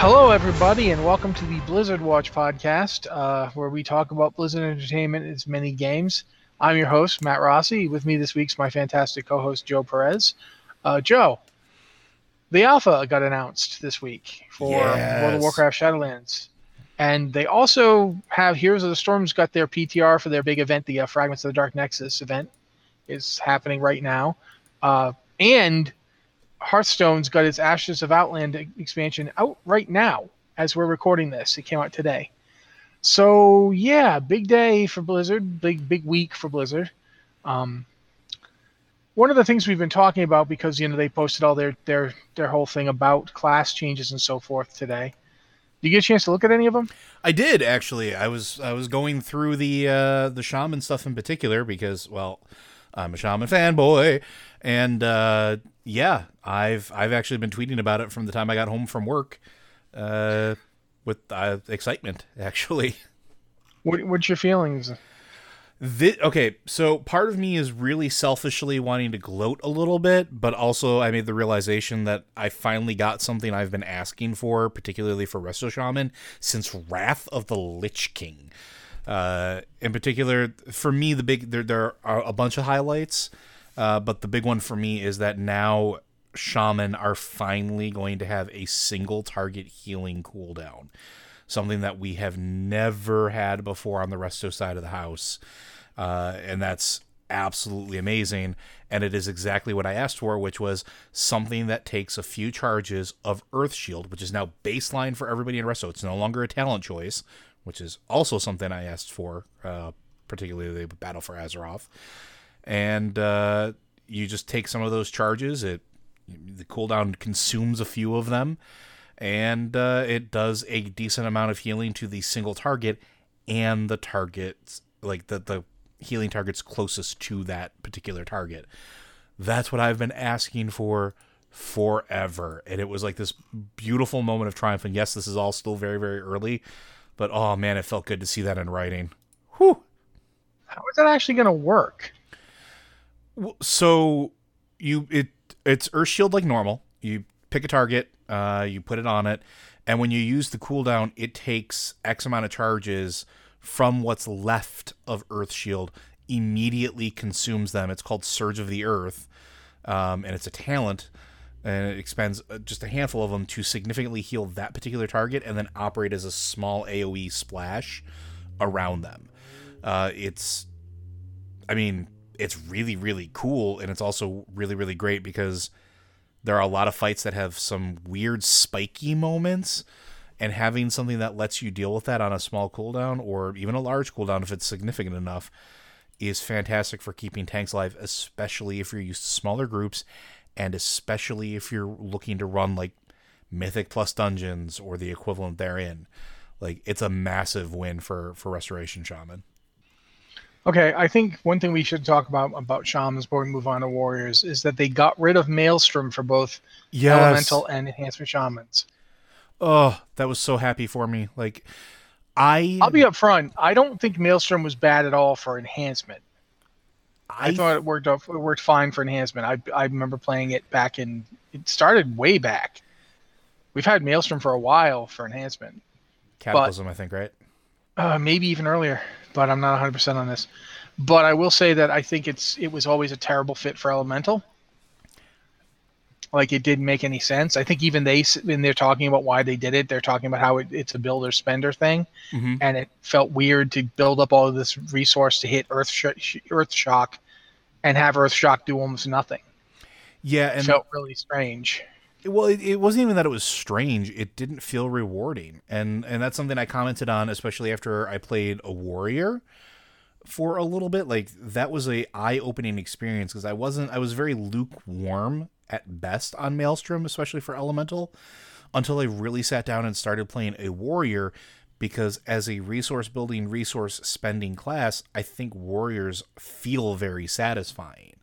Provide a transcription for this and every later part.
Hello, everybody, and welcome to the Blizzard Watch podcast, uh, where we talk about Blizzard Entertainment and its many games. I'm your host, Matt Rossi. With me this week's my fantastic co-host, Joe Perez. Uh, Joe, the alpha got announced this week for World of Warcraft Shadowlands, and they also have Heroes of the Storm's got their PTR for their big event, the uh, Fragments of the Dark Nexus event, is happening right now, uh, and Hearthstone's got its Ashes of Outland expansion out right now as we're recording this. It came out today. So yeah, big day for Blizzard, big big week for Blizzard. Um, one of the things we've been talking about because you know they posted all their their their whole thing about class changes and so forth today. Did you get a chance to look at any of them? I did actually. I was I was going through the uh, the shaman stuff in particular because well, I'm a shaman fanboy, and uh, yeah, I've I've actually been tweeting about it from the time I got home from work, uh, with uh, excitement actually. What, what's your feelings? Thi- okay, so part of me is really selfishly wanting to gloat a little bit, but also I made the realization that I finally got something I've been asking for, particularly for Resto Shaman, since Wrath of the Lich King. Uh, in particular, for me, the big there there are a bunch of highlights, uh, but the big one for me is that now Shaman are finally going to have a single target healing cooldown something that we have never had before on the resto side of the house. Uh, and that's absolutely amazing. And it is exactly what I asked for, which was something that takes a few charges of Earth Shield, which is now baseline for everybody in resto. It's no longer a talent choice, which is also something I asked for, uh, particularly the Battle for Azeroth. And uh, you just take some of those charges. It the cooldown consumes a few of them and uh, it does a decent amount of healing to the single target and the target like the the healing targets closest to that particular target that's what i've been asking for forever and it was like this beautiful moment of triumph and yes this is all still very very early but oh man it felt good to see that in writing Whew. How is that actually going to work? So you it it's Earth Shield like normal. You pick a target, uh, you put it on it, and when you use the cooldown, it takes X amount of charges from what's left of Earth Shield, immediately consumes them. It's called Surge of the Earth, um, and it's a talent, and it expends uh, just a handful of them to significantly heal that particular target, and then operate as a small AOE splash around them. Uh, it's I mean, it's really, really cool, and it's also really, really great because there are a lot of fights that have some weird spiky moments, and having something that lets you deal with that on a small cooldown or even a large cooldown if it's significant enough is fantastic for keeping tanks alive, especially if you're used to smaller groups, and especially if you're looking to run like Mythic plus dungeons or the equivalent therein. Like it's a massive win for for Restoration Shaman. Okay, I think one thing we should talk about about shamans before we move on to warriors is that they got rid of Maelstrom for both elemental and enhancement shamans. Oh, that was so happy for me. Like, I I'll be upfront. I don't think Maelstrom was bad at all for enhancement. I, I, thought it worked off, it worked fine for enhancement. I I remember playing it back in it started way back. We've had Maelstrom for a while for enhancement. Cataclysm, I think, right? uh, maybe even earlier, but I'm not 100% on this. But I will say that I think it's it was always a terrible fit for Elemental. Like it didn't make any sense. I think even they, when they're talking about why they did it, they're talking about how it, it's a builder spender thing, Mm-hmm. and it felt weird to build up all of this resource to hit Earth sh- Earth Shock, and have Earth Shock do almost nothing. Yeah, It and felt really strange. Well, it, it wasn't even that it was strange. It didn't feel rewarding, and and that's something I commented on, especially after I played a warrior for a little bit. Like that was a eye opening experience because I wasn't. I was very lukewarm at best on Maelstrom, especially for Elemental, until I really sat down and started playing a warrior. Because as a resource building, resource spending class, I think warriors feel very satisfying,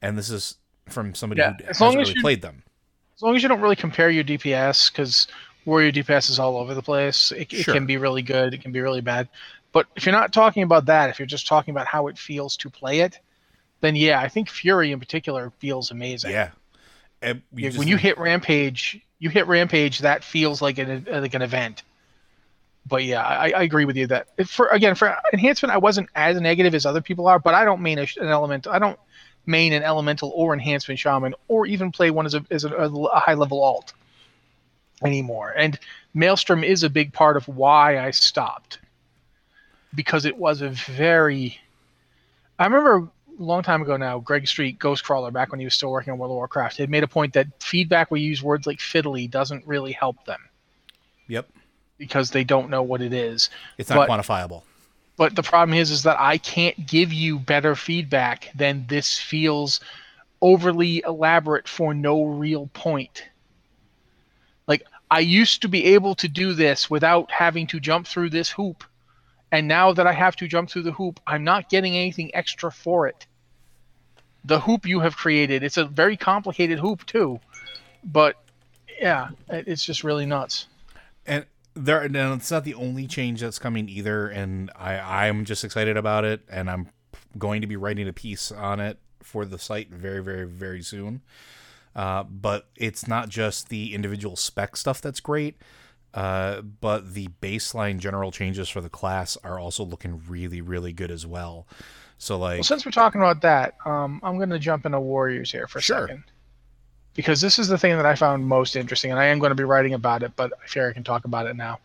and this is from somebody Yeah, who as hasn't long as really you- played them. As long as you don't really compare your DPS, because Warrior DPS is all over the place. It, it can be really good. It can be really bad. But if you're not talking about that, if you're just talking about how it feels to play it, then yeah, I think Fury in particular feels amazing. Yeah. And you Yeah, just- when you hit rampage, you hit rampage. That feels like an like an event. But yeah, I, I agree with you that for again for enhancement, I wasn't as negative as other people are. But I don't mean a, an element. I don't main an elemental or enhancement shaman, or even play one as a as a, a high level alt anymore. And Maelstrom is a big part of why I stopped because it was a very. I remember a long time ago now, Greg Street, Ghostcrawler, back when he was still working on World of Warcraft, had made a point that feedback where you use words like fiddly doesn't really help them Yep. because they don't know what it is. It's not But- quantifiable. But the problem is, is that I can't give you better feedback than this feels overly elaborate for no real point. Like I used to be able to do this without having to jump through this hoop, and now that I have to jump through the hoop, I'm not getting anything extra for it. The hoop you have created, it's a very complicated hoop too, but yeah, it's just really nuts. and there and it's not the only change that's coming either and i i'm just excited about it and i'm going to be writing a piece on it for the site very very very soon uh, but it's not just the individual spec stuff that's great uh, but the baseline general changes for the class are also looking really really good as well so like Well, since we're talking about that, um, I'm going to jump into Warriors here for a Sure. second. Because this is the thing that I found most interesting, and I am going to be writing about it, but I fear I can talk about it now.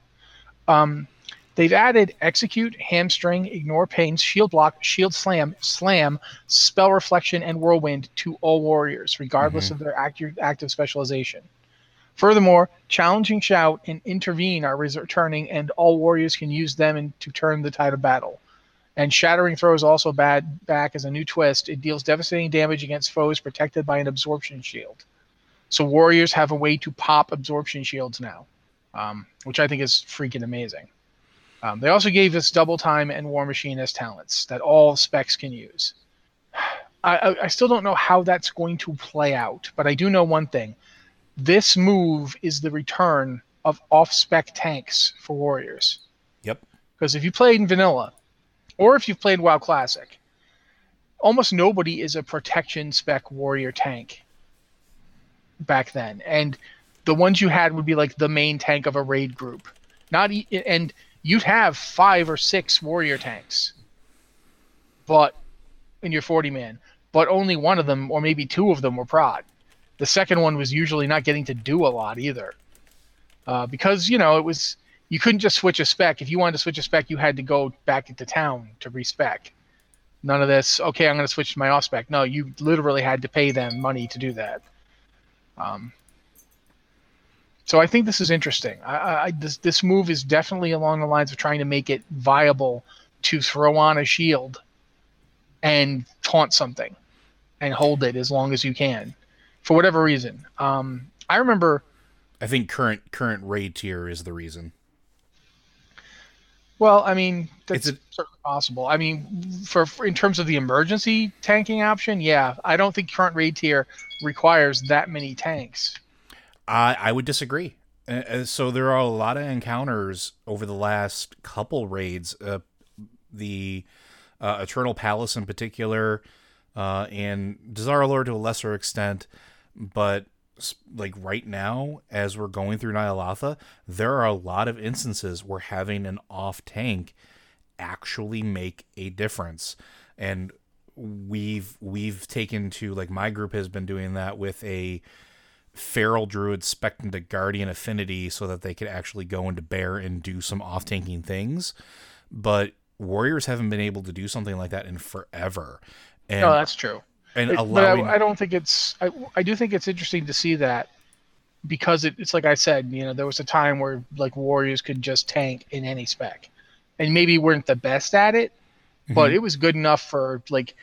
Um, they've added Execute, Hamstring, Ignore Pain, Shield Block, Shield Slam, Slam, Spell Reflection, and Whirlwind to all Warriors, regardless of their active, active specialization. Furthermore, Challenging Shout and Intervene are returning, and all Warriors can use them in, to turn the tide of battle. And Shattering Throw is also bad back as a new twist. It deals devastating damage against foes protected by an absorption shield. So warriors have a way to pop absorption shields now, um, which I think is freaking amazing. Um, they also gave us double time and war machine as talents that all specs can use. I, I, still don't know how that's going to play out, but I do know one thing: this move is the return of off-spec tanks for warriors. Yep. Because if you played in vanilla, or if you've played WoW Classic, almost nobody is a protection spec warrior tank back then, and the ones you had would be like the main tank of a raid group. Not e- and you'd have five or six warrior tanks, but in your forty man, but only one of them or maybe two of them were prot. The second one was usually not getting to do a lot either, uh, because you know it was you couldn't just switch a spec. If you wanted to switch a spec, you had to go back into town to respec. None of this. Okay, I'm going to switch to my off spec. No, you literally had to pay them money to do that. Um, so I think this is interesting. I, I, this this move is definitely along the lines of trying to make it viable to throw on a shield and taunt something and hold it as long as you can, for whatever reason. Um, I remember i think current current raid tier is the reason Well, I mean, that's It's certainly possible. I mean, for, for in terms of the emergency tanking option, yeah, I don't think current raid tier requires that many tanks. I I would disagree. Uh, uh, so there are a lot of encounters over the last couple raids. Uh, the uh, Eternal Palace in particular, uh, and Dazar'alor to a lesser extent, but like right now, as we're going through Ny'alotha, there are a lot of instances where having an off tank actually make a difference, and we've we've taken to like my group has been doing that with a feral druid spec into guardian affinity so that they could actually go into bear and do some off tanking things. But warriors haven't been able to do something like that in forever. And no, that's true. And It- but allowing I, I don't think it's. I, I do think it's interesting to see that because it, it's like I said, you know, there was a time where like warriors could just tank in any spec, and maybe weren't the best at it, but Mhm. it was good enough for like.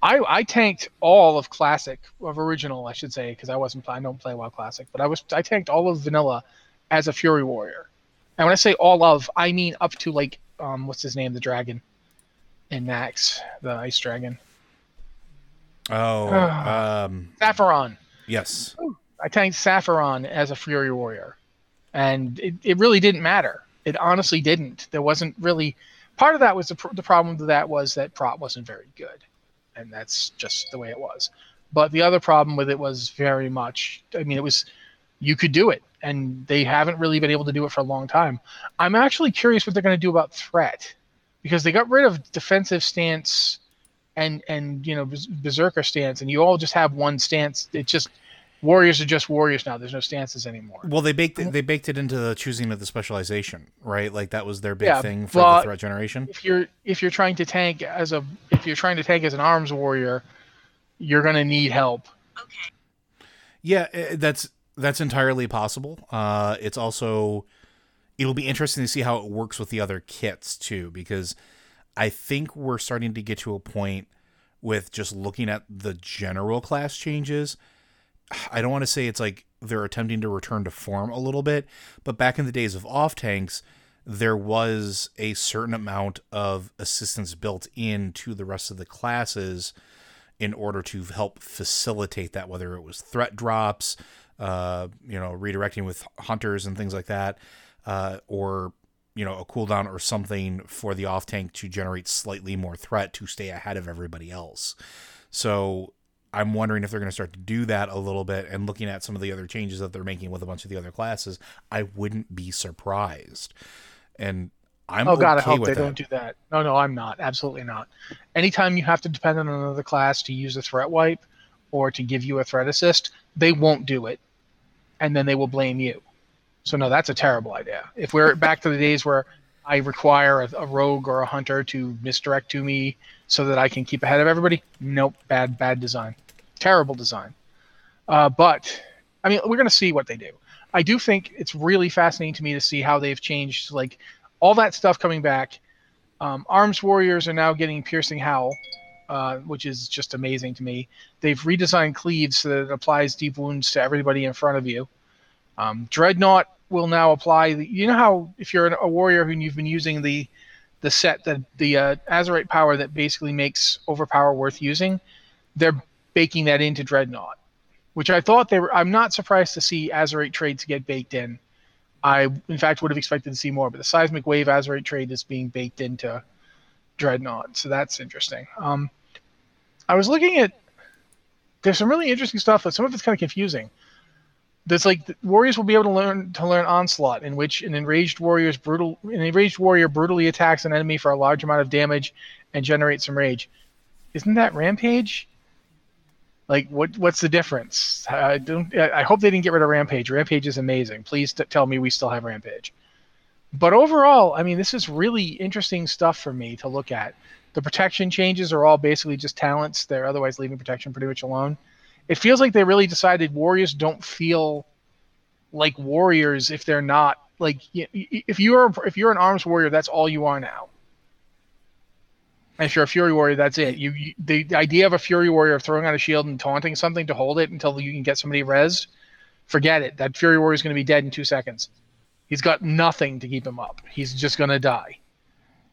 I, I tanked all of classic of original I should say because I wasn't I don't play WoW classic but I was I tanked all of vanilla as a fury warrior and when I say all of I mean up to like um what's his name the dragon in Naxx the ice dragon oh um Sapphiron yes I tanked Sapphiron as a Fury Warrior, and it, it really didn't matter. It honestly didn't. There wasn't really part of that was the, pr- the problem with that was that prot wasn't very good, and that's just the way it was. But the other problem with it was very much. I mean, it was you could do it, and they haven't really been able to do it for a long time. I'm actually curious what they're going to do about threat, because they got rid of defensive stance and and you know berserker stance, and you all just have one stance. It just warriors are just warriors now. There's no stances anymore. Well, they baked it, they baked it into the choosing of the specialization, right? Like that was their big yeah, thing for the threat generation. If you're if you're trying to tank as a if you're trying to tank as an arms warrior, you're gonna need help. Okay. Yeah, eh, that's that's entirely possible. Uh, it's also it'll be interesting to see how it works with the other kits too, because I think we're starting to get to a point with just looking at the general class changes. I don't want to say it's like they're attempting to return to form a little bit, but back in the days of off tanks, there was a certain amount of assistance built into the rest of the classes in order to help facilitate that, whether it was threat drops, uh, you know, redirecting with hunters and things like that, uh, or you know, a cooldown or something for the off tank to generate slightly more threat to stay ahead of everybody else. So I'm wondering if they're going to start to do that a little bit and looking at some of the other changes that they're making with a bunch of the other classes, I wouldn't be surprised. And I'm oh god, okay I hope they that. don't do that. No, no, I'm not. Absolutely not. Anytime you have to depend on another class to use a threat wipe or to give you a threat assist, they won't do it and then they will blame you. So no, that's a terrible idea. If we're back to the days where I require a, a, rogue or a hunter to misdirect to me so that I can keep ahead of everybody, nope, bad, bad design, terrible design. Uh, but I mean, we're going to see what they do. I do think it's really fascinating to me to see how they've changed, like all that stuff coming back. Um, Arms Warriors are now getting Piercing Howl, uh, which is just amazing to me. They've redesigned Cleaves so that it applies deep wounds to everybody in front of you. Um, Dreadnought will now apply. The, you know how if you're a warrior who you've been using the the set that the uh, Azerite power that basically makes overpower worth using, they're baking that into Dreadnought, which I thought they were. I'm not surprised to see Azerite traits get baked in. I in fact would have expected to see more, but the seismic wave Azerite trait is being baked into Dreadnought, so that's interesting. Um, I was looking at there's some really interesting stuff, but some of it's kind of confusing. There's like warriors will be able to learn to learn onslaught, in which an enraged warrior's brutal an enraged warrior brutally attacks an enemy for a large amount of damage and generates some rage. Isn't that rampage? Like what? What's the difference? I don't. I hope they didn't get rid of rampage. Rampage is amazing. Please t- tell me we still have rampage. But overall, I mean, this is really interesting stuff for me to look at. The protection changes are all basically just talents. They're otherwise leaving protection pretty much alone. It feels like they really decided warriors don't feel like warriors if they're not like if you're if you're an arms warrior, that's all you are now. And if you're a fury warrior, that's it. You, you the, the idea of a fury warrior throwing out a shield and taunting something to hold it until you can get somebody rezzed, forget it. That fury warrior is going to be dead in two seconds. He's got nothing to keep him up. He's just going to die.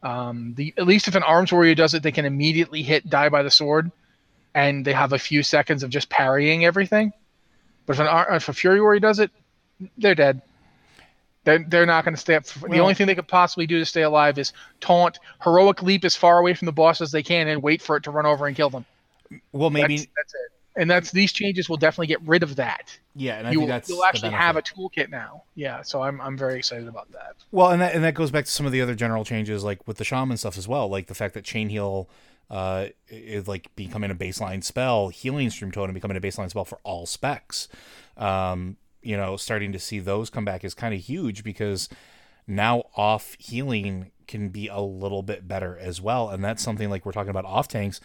Um, the at least if an arms warrior does it, they can immediately hit die by the sword, and they have a few seconds of just parrying everything. But if an if a fury warrior does it, they're dead. They're, they're not going to stay up. For, well, the only thing they could possibly do to stay alive is taunt, heroic leap as far away from the boss as they can, and wait for it to run over and kill them. Well, maybe that's, that's it and that's these changes will definitely get rid of that. Yeah, and I you, think that's you'll actually have a toolkit now. Yeah, so I'm I'm very excited about that. Well, and that and that goes back to some of the other general changes, like with the shaman stuff as well, like the fact that chain heal uh, is like becoming a baseline spell, healing stream totem becoming a baseline spell for all specs. Um, you know, starting to see those come back is kind of huge because now off healing can be a little bit better as well, and that's something like we're talking about off tanks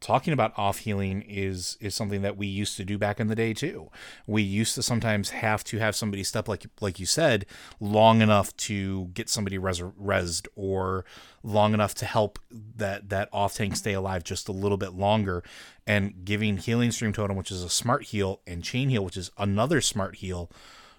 talking about off healing is is something that we used to do back in the day too. We used to sometimes have to have somebody step like like you said long enough to get somebody res- resed or long enough to help that that off tank stay alive just a little bit longer and giving healing stream totem which is a smart heal and chain heal which is another smart heal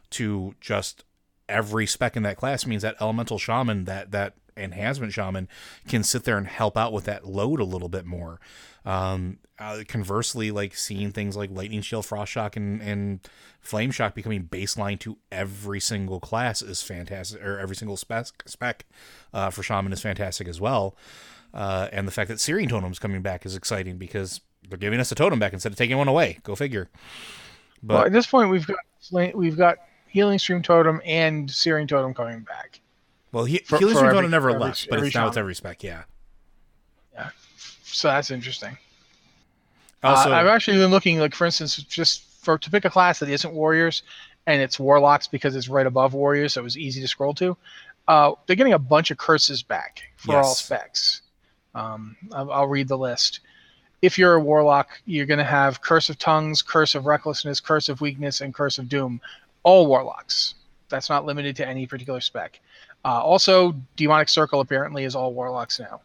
to just every spec in that class means that elemental shaman that that enhancement shaman can sit there and help out with that load a little bit more um, uh, conversely, like seeing things like Lightning Shield, Frost Shock, and, and Flame Shock becoming baseline to every single class is fantastic, or every single spec, spec uh, for Shaman is fantastic as well. Uh, and the fact that Searing Totem is coming back is exciting because they're giving us a totem back instead of taking one away. Go figure. But well, at this point, we've got we've got healing stream totem and searing totem coming back. Well, he, for, healing for stream every, totem never every, left, but it's now it's every spec. Yeah. So that's interesting. Also, uh, I've actually been looking, like for instance, just for to pick a class that isn't warriors, and it's warlocks because it's right above warriors, so it was easy to scroll to. Uh, they're getting a bunch of curses back for yes. all specs. Um, I'll, I'll read the list. If you're a warlock, you're going to have Curse of Tongues, Curse of Recklessness, Curse of Weakness, and Curse of Doom. All warlocks. That's not limited to any particular spec. Uh, also, Demonic Circle apparently is all warlocks now.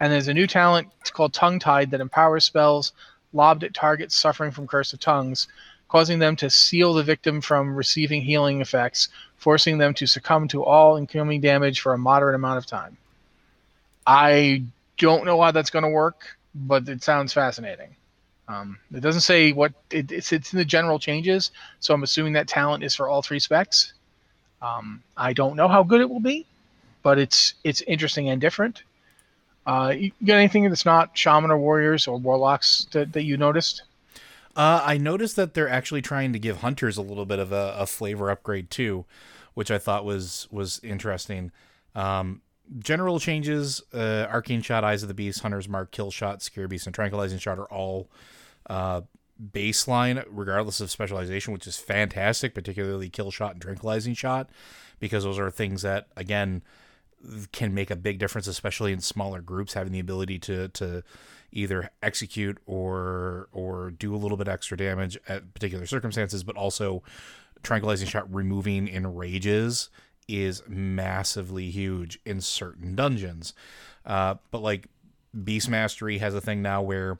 And there's a new talent called Tongue Tied that empowers spells lobbed at targets suffering from Curse of Tongues, causing them to seal the victim from receiving healing effects, forcing them to succumb to all incoming damage for a moderate amount of time. I don't know how that's going to work, but it sounds fascinating. Um, it doesn't say what it, it's. It's in the general changes, so I'm assuming that talent is for all three specs. Um, I don't know how good it will be, but it's it's interesting and different. Uh, you got anything that's not shaman or warriors or warlocks that, that you noticed? Uh, I noticed that they're actually trying to give hunters a little bit of a, a flavor upgrade too, which I thought was was interesting. Um, general changes: uh, arcane shot, eyes of the beast, hunter's mark, kill shot, scare beast, and tranquilizing shot are all uh, baseline, regardless of specialization, which is fantastic. Particularly kill shot and tranquilizing shot, because those are things that again can make a big difference, especially in smaller groups, having the ability to to either execute or or do a little bit extra damage at particular circumstances, but also tranquilizing shot removing enrages is massively huge in certain dungeons. Uh, but like Beast Mastery has a thing now where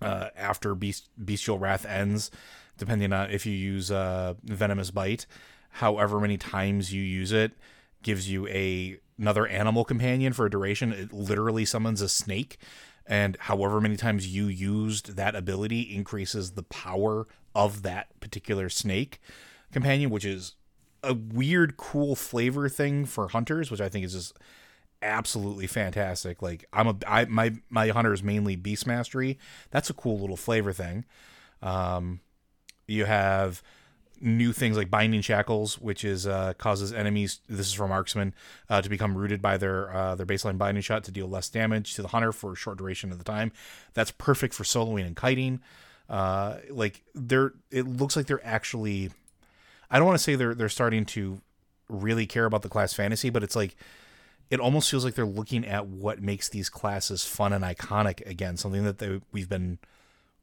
uh, after Beast, Bestial Wrath ends, depending on if you use uh, Venomous Bite, however many times you use it, gives you a another animal companion for a duration. It literally summons a snake, and however many times you used that ability increases the power of that particular snake companion, which is a weird, cool flavor thing for hunters, which I think is just absolutely fantastic. Like I'm a I my my hunter is mainly beast mastery. That's a cool little flavor thing. Um, you have new things like binding shackles, which is uh, causes enemies. This is from marksman uh, to become rooted by their uh, their baseline binding shot to deal less damage to the hunter for a short duration of the time. That's perfect for soloing and kiting. Uh, like they're, it looks like they're actually. I don't want to say they're they're starting to really care about the class fantasy, but it's like it almost feels like they're looking at what makes these classes fun and iconic again, something that they, we've been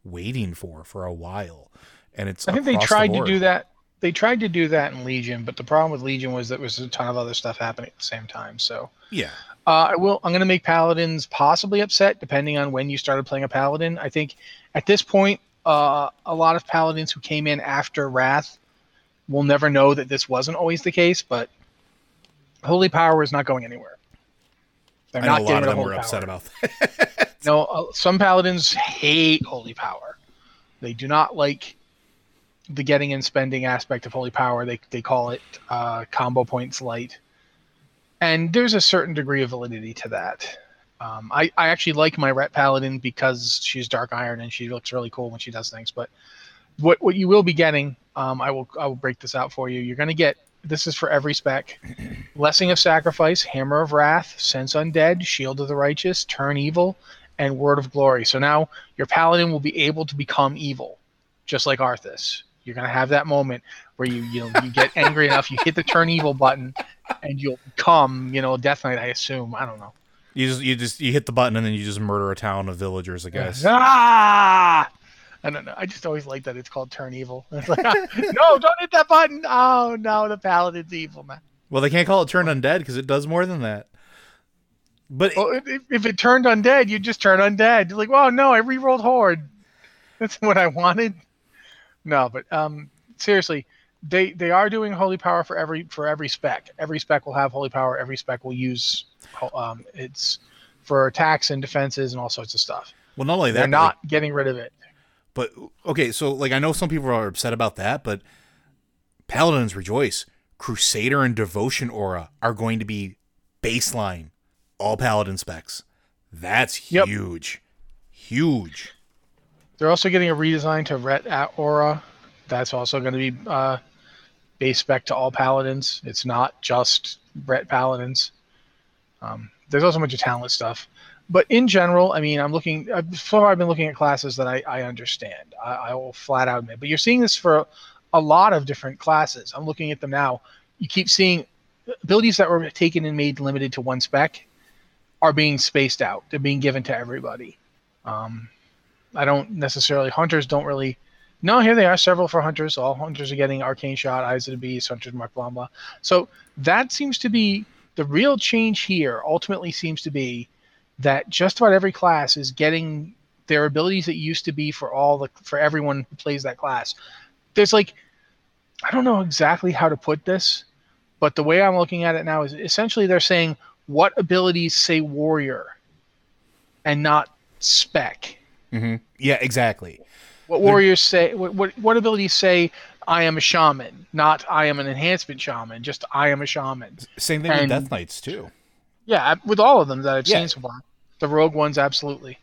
waiting for for a while and it's. I think they tried the to do that. They tried to do that in Legion, but the problem with Legion was that there was a ton of other stuff happening at the same time. So yeah, uh, I will. I'm going to make paladins possibly upset depending on when you started playing a paladin. I think at this point, uh, a lot of paladins who came in after Wrath will never know that this wasn't always the case. But Holy Power is not going anywhere. They're I not know a lot of them were power. upset about that. no, uh, some paladins hate Holy Power. They do not like the getting and spending aspect of Holy Power. They they call it uh, combo points light, and there's a certain degree of validity to that. Um, I I actually like my Ret Paladin because she's Dark Iron and she looks really cool when she does things. But what what you will be getting, um, I will I will break this out for you. You're gonna get this is for every spec. Blessing of Sacrifice, Hammer of Wrath, Sense Undead, Shield of the Righteous, Turn Evil, and Word of Glory. So now your Paladin will be able to become evil, just like Arthas. You're gonna have that moment where you you know you get angry enough, you hit the turn evil button, and you'll come. you know Death Knight. I assume. I don't know. You just you just you hit the button and then you just murder a town of villagers. I guess. Ah! I don't know. I just always like that it's called turn evil. It's like, no, don't hit that button. Oh no, the paladin's evil, man. Well, they can't call it turn undead because it does more than that. But well, if, if, it turned undead, you just turn undead. You're like, well, no, I re-rolled horde. That's what I wanted. No, but um, seriously, they they are doing holy power for every for every spec. Every spec will have holy power. Every spec will use um, it's for attacks and defenses and all sorts of stuff. Well, not only that, they're not like, getting rid of it. But okay, so like I know some people are upset about that, but paladins rejoice. Crusader and devotion aura are going to be baseline all paladin specs. That's huge, yep. huge. They're also getting a redesign to Ret Aura. That's also going to be uh, base spec to all paladins. It's not just Ret paladins. Um, there's also a bunch of talent stuff. But in general, I mean, I'm looking. So far, I've been looking at classes that I, I understand. I, I will flat out admit. But you're seeing this for a lot of different classes. I'm looking at them now. You keep seeing abilities that were taken and made limited to one spec are being spaced out. They're being given to everybody. Um, I don't necessarily hunters don't really. No, here they are. Several for hunters. All hunters are getting arcane shot, eyes of the beast, hunters mark, blah blah. So that seems to be the real change here. Ultimately, seems to be that just about every class is getting their abilities that used to be for all the for everyone who plays that class. There's like I don't know exactly how to put this, but the way I'm looking at it now is essentially they're saying what abilities say warrior and not spec. Mm-hmm. Yeah, exactly. What warriors say? What, what what abilities say? I am a shaman, not I am an enhancement shaman. Just I am a shaman. Same thing and, with Death Knights too. Yeah, with all of them that I've yeah. seen so far, the rogue ones absolutely.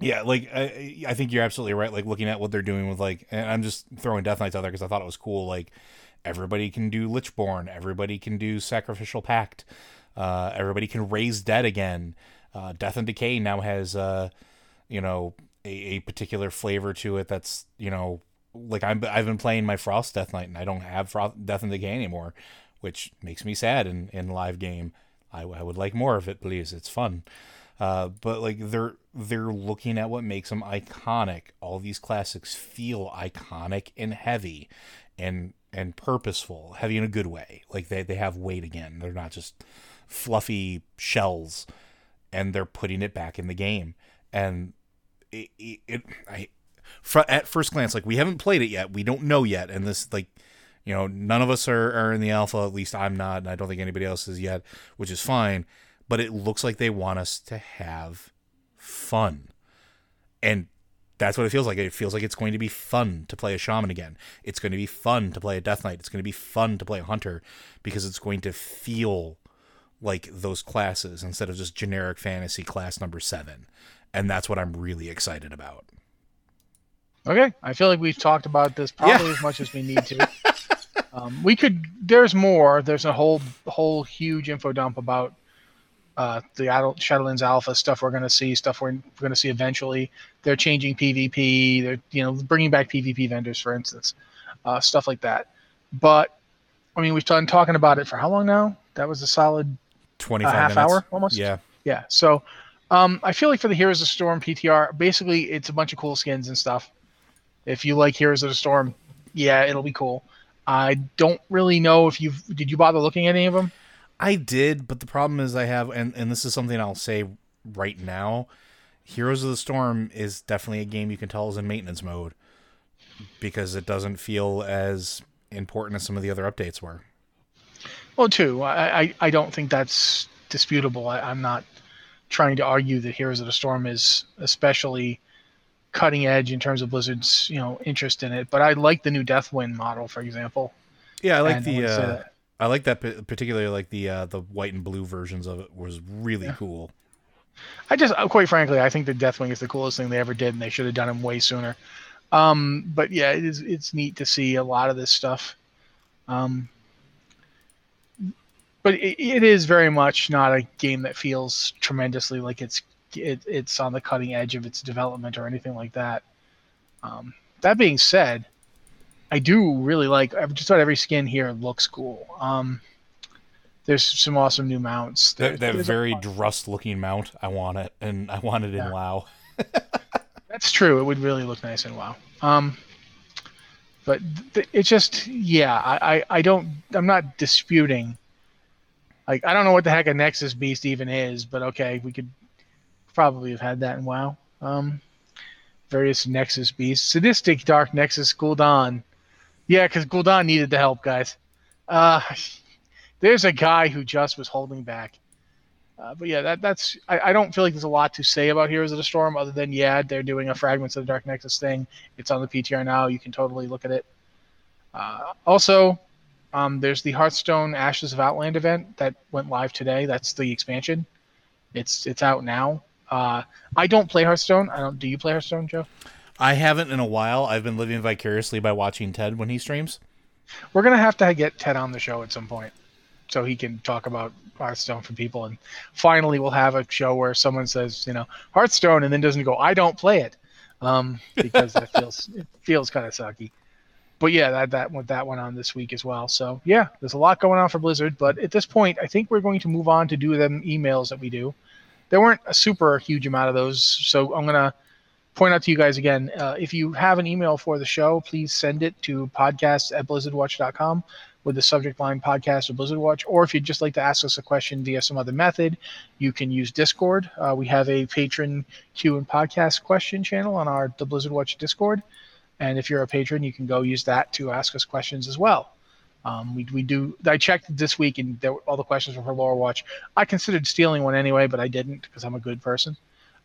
Yeah, like I, I think you're absolutely right. Like looking at what they're doing with like, and I'm just throwing Death Knights out there because I thought it was cool. Like everybody can do Lichborn, everybody can do Sacrificial Pact, uh, everybody can raise dead again. Uh, Death and Decay now has, uh, you know, a, a particular flavor to it that's you know like I'm I've been playing my Frost Death Knight and I don't have Frost Death and Decay anymore, which makes me sad in in live game. I, I would like more of it, please. It's fun. Uh, but like they're they're looking at what makes them iconic. All these classics feel iconic and heavy, and and purposeful, heavy in a good way. Like they they have weight again. They're not just fluffy shells, and they're putting it back in the game. And it, it, it I at first glance, like we haven't played it yet, we don't know yet, and this like you know none of us are, are in the alpha. At least I'm not, and I don't think anybody else is yet, which is fine but it looks like they want us to have fun. And that's what it feels like. It feels like it's going to be fun to play a shaman again. It's going to be fun to play a death knight. It's going to be fun to play a hunter because it's going to feel like those classes instead of just generic fantasy class number seven. And that's what I'm really excited about. Okay. I feel like we've talked about this probably yeah. as much as we need to. um, we could, there's more. There's a whole, whole huge info dump about uh, the adult Shadowlands Alpha stuff we're going to see, stuff we're, we're going to see eventually. They're changing PvP. They're you know bringing back PvP vendors, for instance, uh, stuff like that. But I mean, we've been talking about it for how long now? That was a solid twenty uh, half minutes. hour almost. Yeah, yeah. So um, I feel like for the Heroes of the Storm PTR, basically it's a bunch of cool skins and stuff. If you like Heroes of the Storm, yeah, it'll be cool. I don't really know if you've did you bother looking at any of them? I did, but the problem is I have, and, and this is something I'll say right now Heroes of the Storm is definitely a game you can tell is in maintenance mode because it doesn't feel as important as some of the other updates were. Well, too, I, I, I don't think that's disputable. I, I'm not trying to argue that Heroes of the Storm is especially cutting edge in terms of Blizzard's you know interest in it. But I like the new Deathwing model, for example. Yeah, I like and the. I uh, I like that particularly like the uh, the white and blue versions of it was really yeah. cool. I just uh, quite frankly, I think the Deathwing is the coolest thing they ever did, and they should have done him way sooner. Um, but yeah, it is it's neat to see a lot of this stuff. Um, but it, it is very much not a game that feels tremendously like it's it, it's on the cutting edge of its development or anything like that. Um, that being said, I do really like I just about every skin here looks cool. Um, there's some awesome new mounts. There, that, that very Drust looking mount, I want it, and I want it yeah. in WoW. That's true. It would really look nice in WoW. Um, but th- it just, yeah, I, I, I don't, I'm not disputing. Like, I don't know what the heck a Nexus Beast even is, but okay, we could probably have had that in WoW. Um, various Nexus Beasts. Sadistic Dark Nexus Gul'dan yeah, because Gul'dan needed the help, guys. Uh, there's a guy who just was holding back. Uh, but yeah, that, that's I, I, don't feel like there's a lot to say about Heroes of the Storm other than yeah, they're doing a Fragments of the Dark Nexus thing. It's on the PTR now. You can totally look at it. Uh, also, um, there's the Hearthstone Ashes of Outland event that went live today. That's the expansion. It's it's out now. Uh, I don't play Hearthstone. I don't. Do you play Hearthstone, Joe? I haven't in a while. I've been living vicariously by watching Ted when he streams. We're gonna have to get Ted on the show at some point, so he can talk about Hearthstone for people. And finally, we'll have a show where someone says, you know, Hearthstone, and then doesn't go, I don't play it, um, because that feels it feels kind of sucky. But yeah, that that went that went on this week as well. So yeah, there's a lot going on for Blizzard. But at this point, I think we're going to move on to do them emails that we do. There weren't a super huge amount of those, so I'm gonna point out to you guys again uh, if you have an email for the show, please send it to podcast at blizzardwatch.com with the subject line podcast or Blizzard Watch. Or if you'd just like to ask us a question via some other method, you can use Discord. Uh, we have a patron Q and podcast question channel on our the Blizzard Watch Discord. And if you're a patron, you can go use that to ask us questions as well. Um, we, we do. I checked this week, and there, all the questions were for Lore Watch. I considered stealing one anyway, but I didn't because I'm a good person.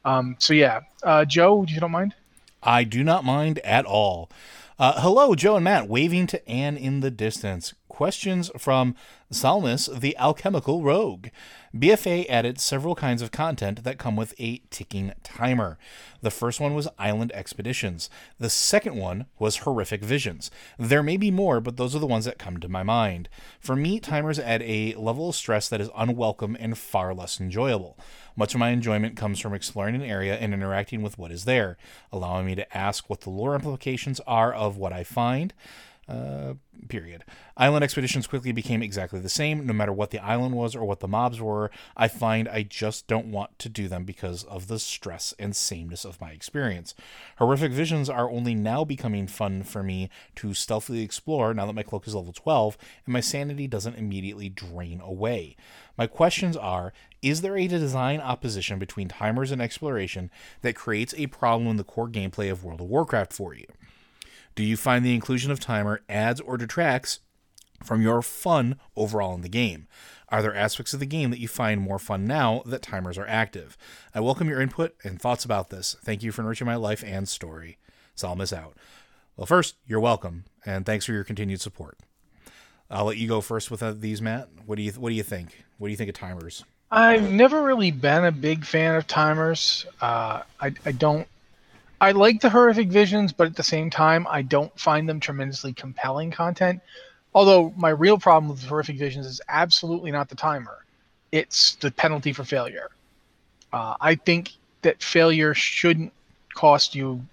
Um, so yeah, uh, Joe, you don't mind. I do not mind at all. Uh, hello, Joe and Matt, waving to Anne in the distance. Questions from Salmus, the alchemical rogue. BFA added several kinds of content that come with a ticking timer. The first one was Island Expeditions. The second one was Horrific Visions. There may be more, but those are the ones that come to my mind. For me, timers add a level of stress that is unwelcome and far less enjoyable. Much of my enjoyment comes from exploring an area and interacting with what is there, allowing me to ask what the lore implications are of what I find. Uh, period. Island expeditions quickly became exactly the same, no matter what the island was or what the mobs were. I find I just don't want to do them because of the stress and sameness of my experience. Horrific visions are only now becoming fun for me to stealthily explore now that my cloak is level 12 and my sanity doesn't immediately drain away. My questions are Is there a design opposition between timers and exploration that creates a problem in the core gameplay of World of Warcraft for you? Do you find the inclusion of timer adds or detracts from your fun overall in the game? Are there aspects of the game that you find more fun now that timers are active? I welcome your input and thoughts about this. Thank you for enriching my life and story. miss out. Well, first, you're welcome, and thanks for your continued support. I'll let you go first with uh, these, Matt. What do you What do you think? What do you think of timers? I've never really been a big fan of timers. Uh, I I don't I like the horrific visions, but at the same time, I don't find them tremendously compelling content. Although my real problem with horrific visions is absolutely not the timer; it's the penalty for failure. Uh, I think that failure shouldn't cost you,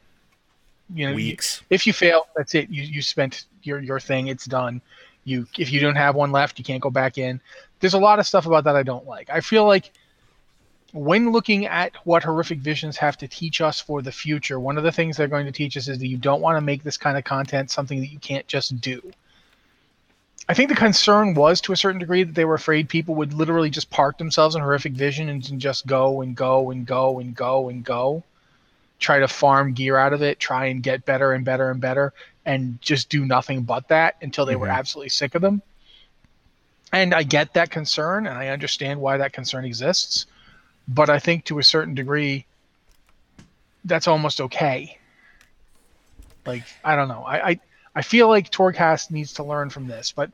you know, weeks. If you fail, that's it. You you spent your your thing. It's done. You if you don't have one left, you can't go back in. There's a lot of stuff about that I don't like. I feel like when looking at what horrific visions have to teach us for the future, one of the things they're going to teach us is that you don't want to make this kind of content something that you can't just do. I think the concern was to a certain degree that they were afraid people would literally just park themselves in horrific vision and just go and go and go and go and go, try to farm gear out of it, try and get better and better and better, and just do nothing but that until they mm-hmm. were absolutely sick of them. And I get that concern, and I understand why that concern exists but I think to a certain degree, that's almost okay. Like I don't know. I I, I feel like Torghast needs to learn from this. But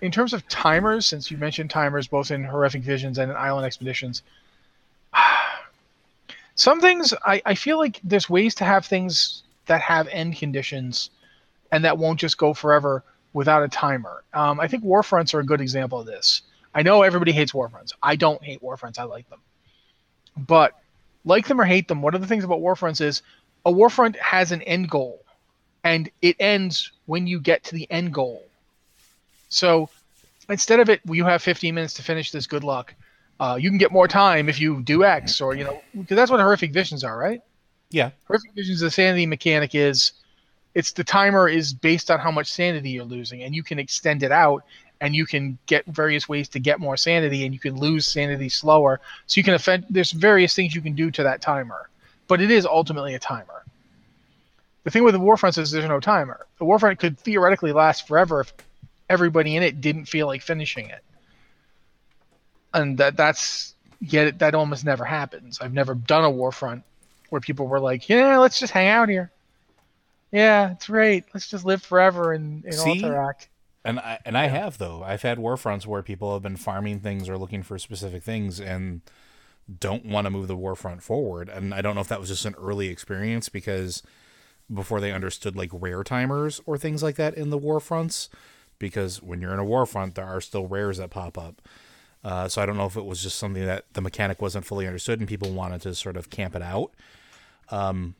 in terms of timers, since you mentioned timers both in Horrific Visions and in Island Expeditions, some things I, I feel like there's ways to have things that have end conditions and that won't just go forever without a timer. Um, I think Warfronts are a good example of this. I know everybody hates Warfronts. I don't hate Warfronts. I like them. But like them or hate them, one of the things about Warfronts is a Warfront has an end goal, and it ends when you get to the end goal. So instead of it, you have 15 minutes to finish this. Good luck. Uh, you can get more time if you do X, or you know, because that's what horrific visions are, right? Yeah. Horrific visions, the sanity mechanic is, it's the timer is based on how much sanity you're losing, and you can extend it out and you can get various ways to get more sanity and you can lose sanity slower. So you can offend there's various things you can do to that timer but it is ultimately a timer. The thing with the warfront is there's no timer. The warfront could theoretically last forever if everybody in it didn't feel like finishing it. And that that's yet that almost never happens. I've never done a warfront where people were like yeah let's just hang out here. Yeah it's great. Let's just live forever in, in See, Alterac. And I and I have though. I've had war fronts where people have been farming things or looking for specific things, and don't want to move the war front forward. And I don't know if that was just an early experience because before they understood like rare timers or things like that in the war fronts. because when you're in a war front, there are still rares that pop up. Uh, so I don't know if it was just something that the mechanic wasn't fully understood and people wanted to sort of camp it out. Um,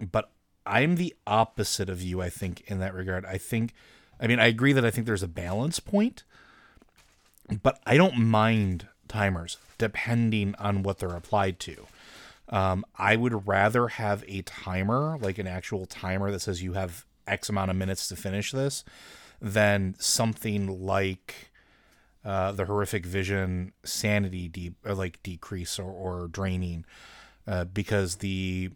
but I'm the opposite of you, I think, in that regard. I think, I mean, I agree that I think there's a balance point, but I don't mind timers depending on what they're applied to. Um, I would rather have a timer, like an actual timer that says you have X amount of minutes to finish this, than something like uh, the horrific vision sanity deep or like decrease or, or draining, uh, because the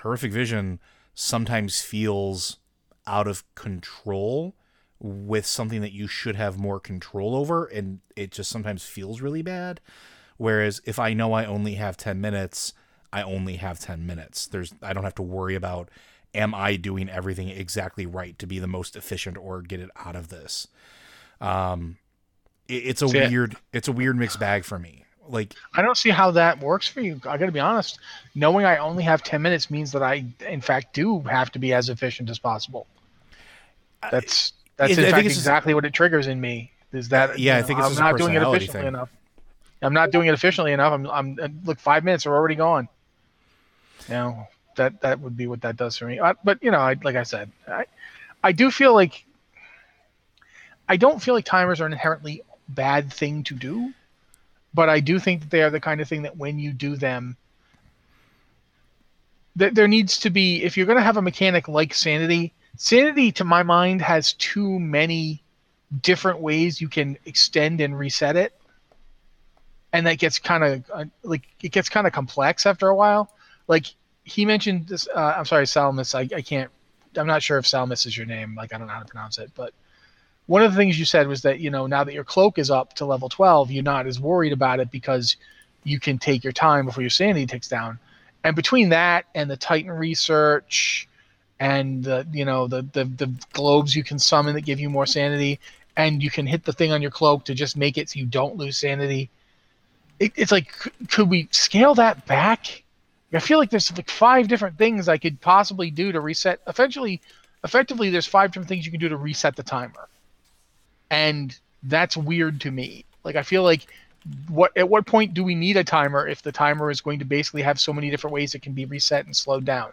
horrific vision sometimes feels out of control with something that you should have more control over and it just sometimes feels really bad whereas if i know i only have 10 minutes i only have 10 minutes there's i don't have to worry about am i doing everything exactly right to be the most efficient or get it out of this um it, it's a See, weird it's a weird mixed bag for me like I don't see how that works for you. I got to be honest. Knowing I only have 10 minutes means that I in fact do have to be as efficient as possible. That's that's in fact exactly just, what it triggers in me. Is that yeah, I think know, I'm not doing it efficiently thing. enough. I'm not doing it efficiently enough. I'm I'm uh, look 5 minutes are already gone. You know, that that would be what that does for me. Uh, but you know, I, like I said, I I do feel like I don't feel like timers are an inherently bad thing to do but I do think that they are the kind of thing that when you do them, that there needs to be if you're going to have a mechanic like sanity. Sanity, to my mind, has too many different ways you can extend and reset it, and that gets kind of uh, like it gets kind of complex after a while. Like he mentioned this. Uh, I'm sorry, Salamis. I, I can't. I'm not sure if Salamis is your name. Like I don't know how to pronounce it, but one of the things you said was that you know now that your cloak is up to level 12 you're not as worried about it because you can take your time before your sanity ticks down and between that and the titan research and you know the, the the globes you can summon that give you more sanity and you can hit the thing on your cloak to just make it so you don't lose sanity it, it's like could we scale that back i feel like there's like five different things i could possibly do to reset eventually effectively there's five different things you can do to reset the timer and that's weird to me. Like I feel like what at what point do we need a timer if the timer is going to basically have so many different ways it can be reset and slowed down?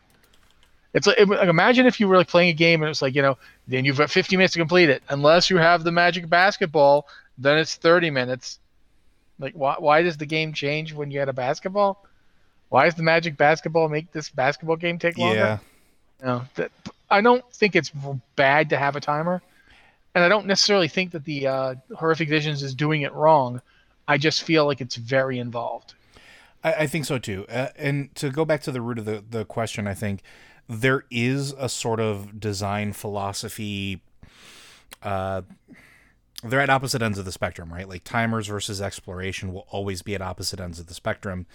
It's like, like imagine if you were like playing a game and it's like you know then you've got 50 minutes to complete it unless you have the magic basketball then it's 30 minutes. Like why why does the game change when you had a basketball? Why does the magic basketball make this basketball game take longer? Yeah. No, that, I don't think it's bad to have a timer and I don't necessarily think that the uh, horrific visions is doing it wrong. I just feel like it's very involved. I, I think so too. Uh, and to go back to the root of the, the question, I think there is a sort of design philosophy. Uh, they're at opposite ends of the spectrum, right? Like timers versus exploration will always be at opposite ends of the spectrum.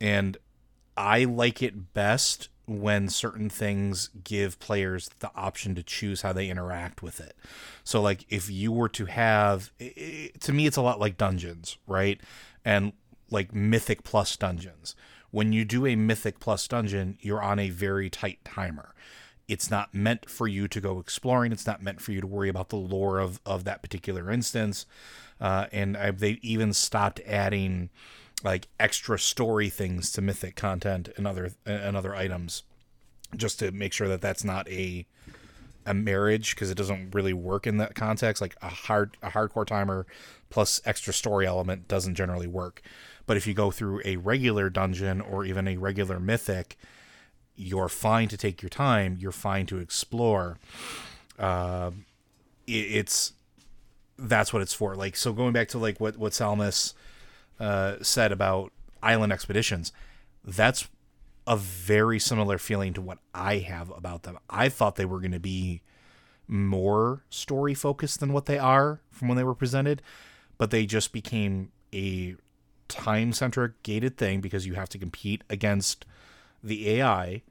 And I like it best when certain things give players the option to choose how they interact with it. So, like, if you were to have, it, to me, it's a lot like dungeons, right? And like Mythic Plus dungeons. When you do a Mythic Plus dungeon, you're on a very tight timer. It's not meant for you to go exploring. It's not meant for you to worry about the lore of, of that particular instance. Uh, and I, they even stopped adding like extra story things to mythic content and other and other items just to make sure that that's not a a marriage because it doesn't really work in that context like a hard a hardcore timer plus extra story element doesn't generally work but if you go through a regular dungeon or even a regular mythic you're fine to take your time. You're fine to explore. Uh, it, it's that's what it's for. Like so going back to like what what Salamis uh, said about island expeditions, that's a very similar feeling to what I have about them. I thought they were going to be more story focused than what they are from when they were presented, but they just became a time centric gated thing because you have to compete against the AI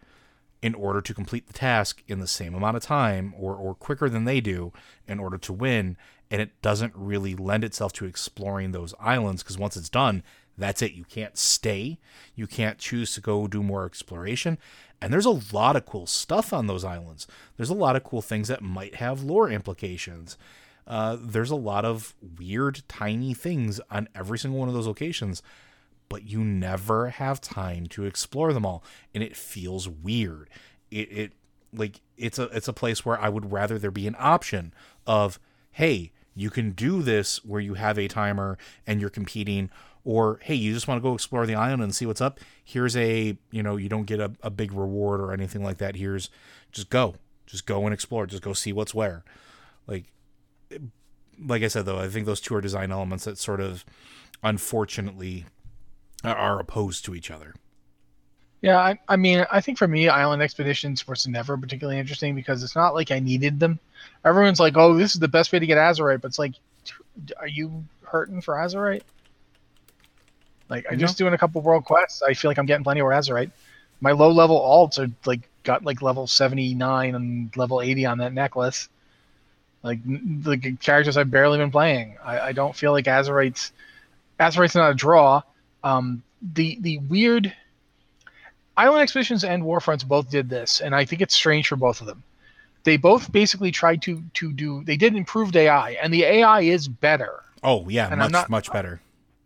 in order to complete the task in the same amount of time or, or quicker than they do in order to win and it doesn't really lend itself to exploring those islands because once it's done, That's it. You can't stay. You can't choose to go do more exploration. And there's a lot of cool stuff on those islands. There's a lot of cool things that might have lore implications. Uh, there's a lot of weird, tiny things on every single one of those locations, but you never have time to explore them all, and it feels weird. It, it like it's a it's a place where I would rather there be an option of hey, you can do this where you have a timer and you're competing or hey you just want to go explore the island and see what's up. Here's a you know you don't get a, a big reward or anything like that. Here's just go. Just go and explore. Just go see what's where. Like like i said though i think those two are design elements that sort of unfortunately are opposed to each other yeah I, I mean i think for me island expeditions was never particularly interesting because it's not like i needed them everyone's like oh this is the best way to get Azerite but it's like are you hurting for Azerite like I'm just doing a couple world quests. I feel like I'm getting plenty of Azerite. My low level alts are like got like level 79 and level 80 on that necklace. Like the characters I've barely been playing. I, I don't feel like Azerite's Azerite's not a draw. Um, the the weird Island Expeditions and Warfronts both did this, and I think it's strange for both of them. They both basically tried to to do. They did improved AI, and the AI is better. Oh yeah, and much not, much better.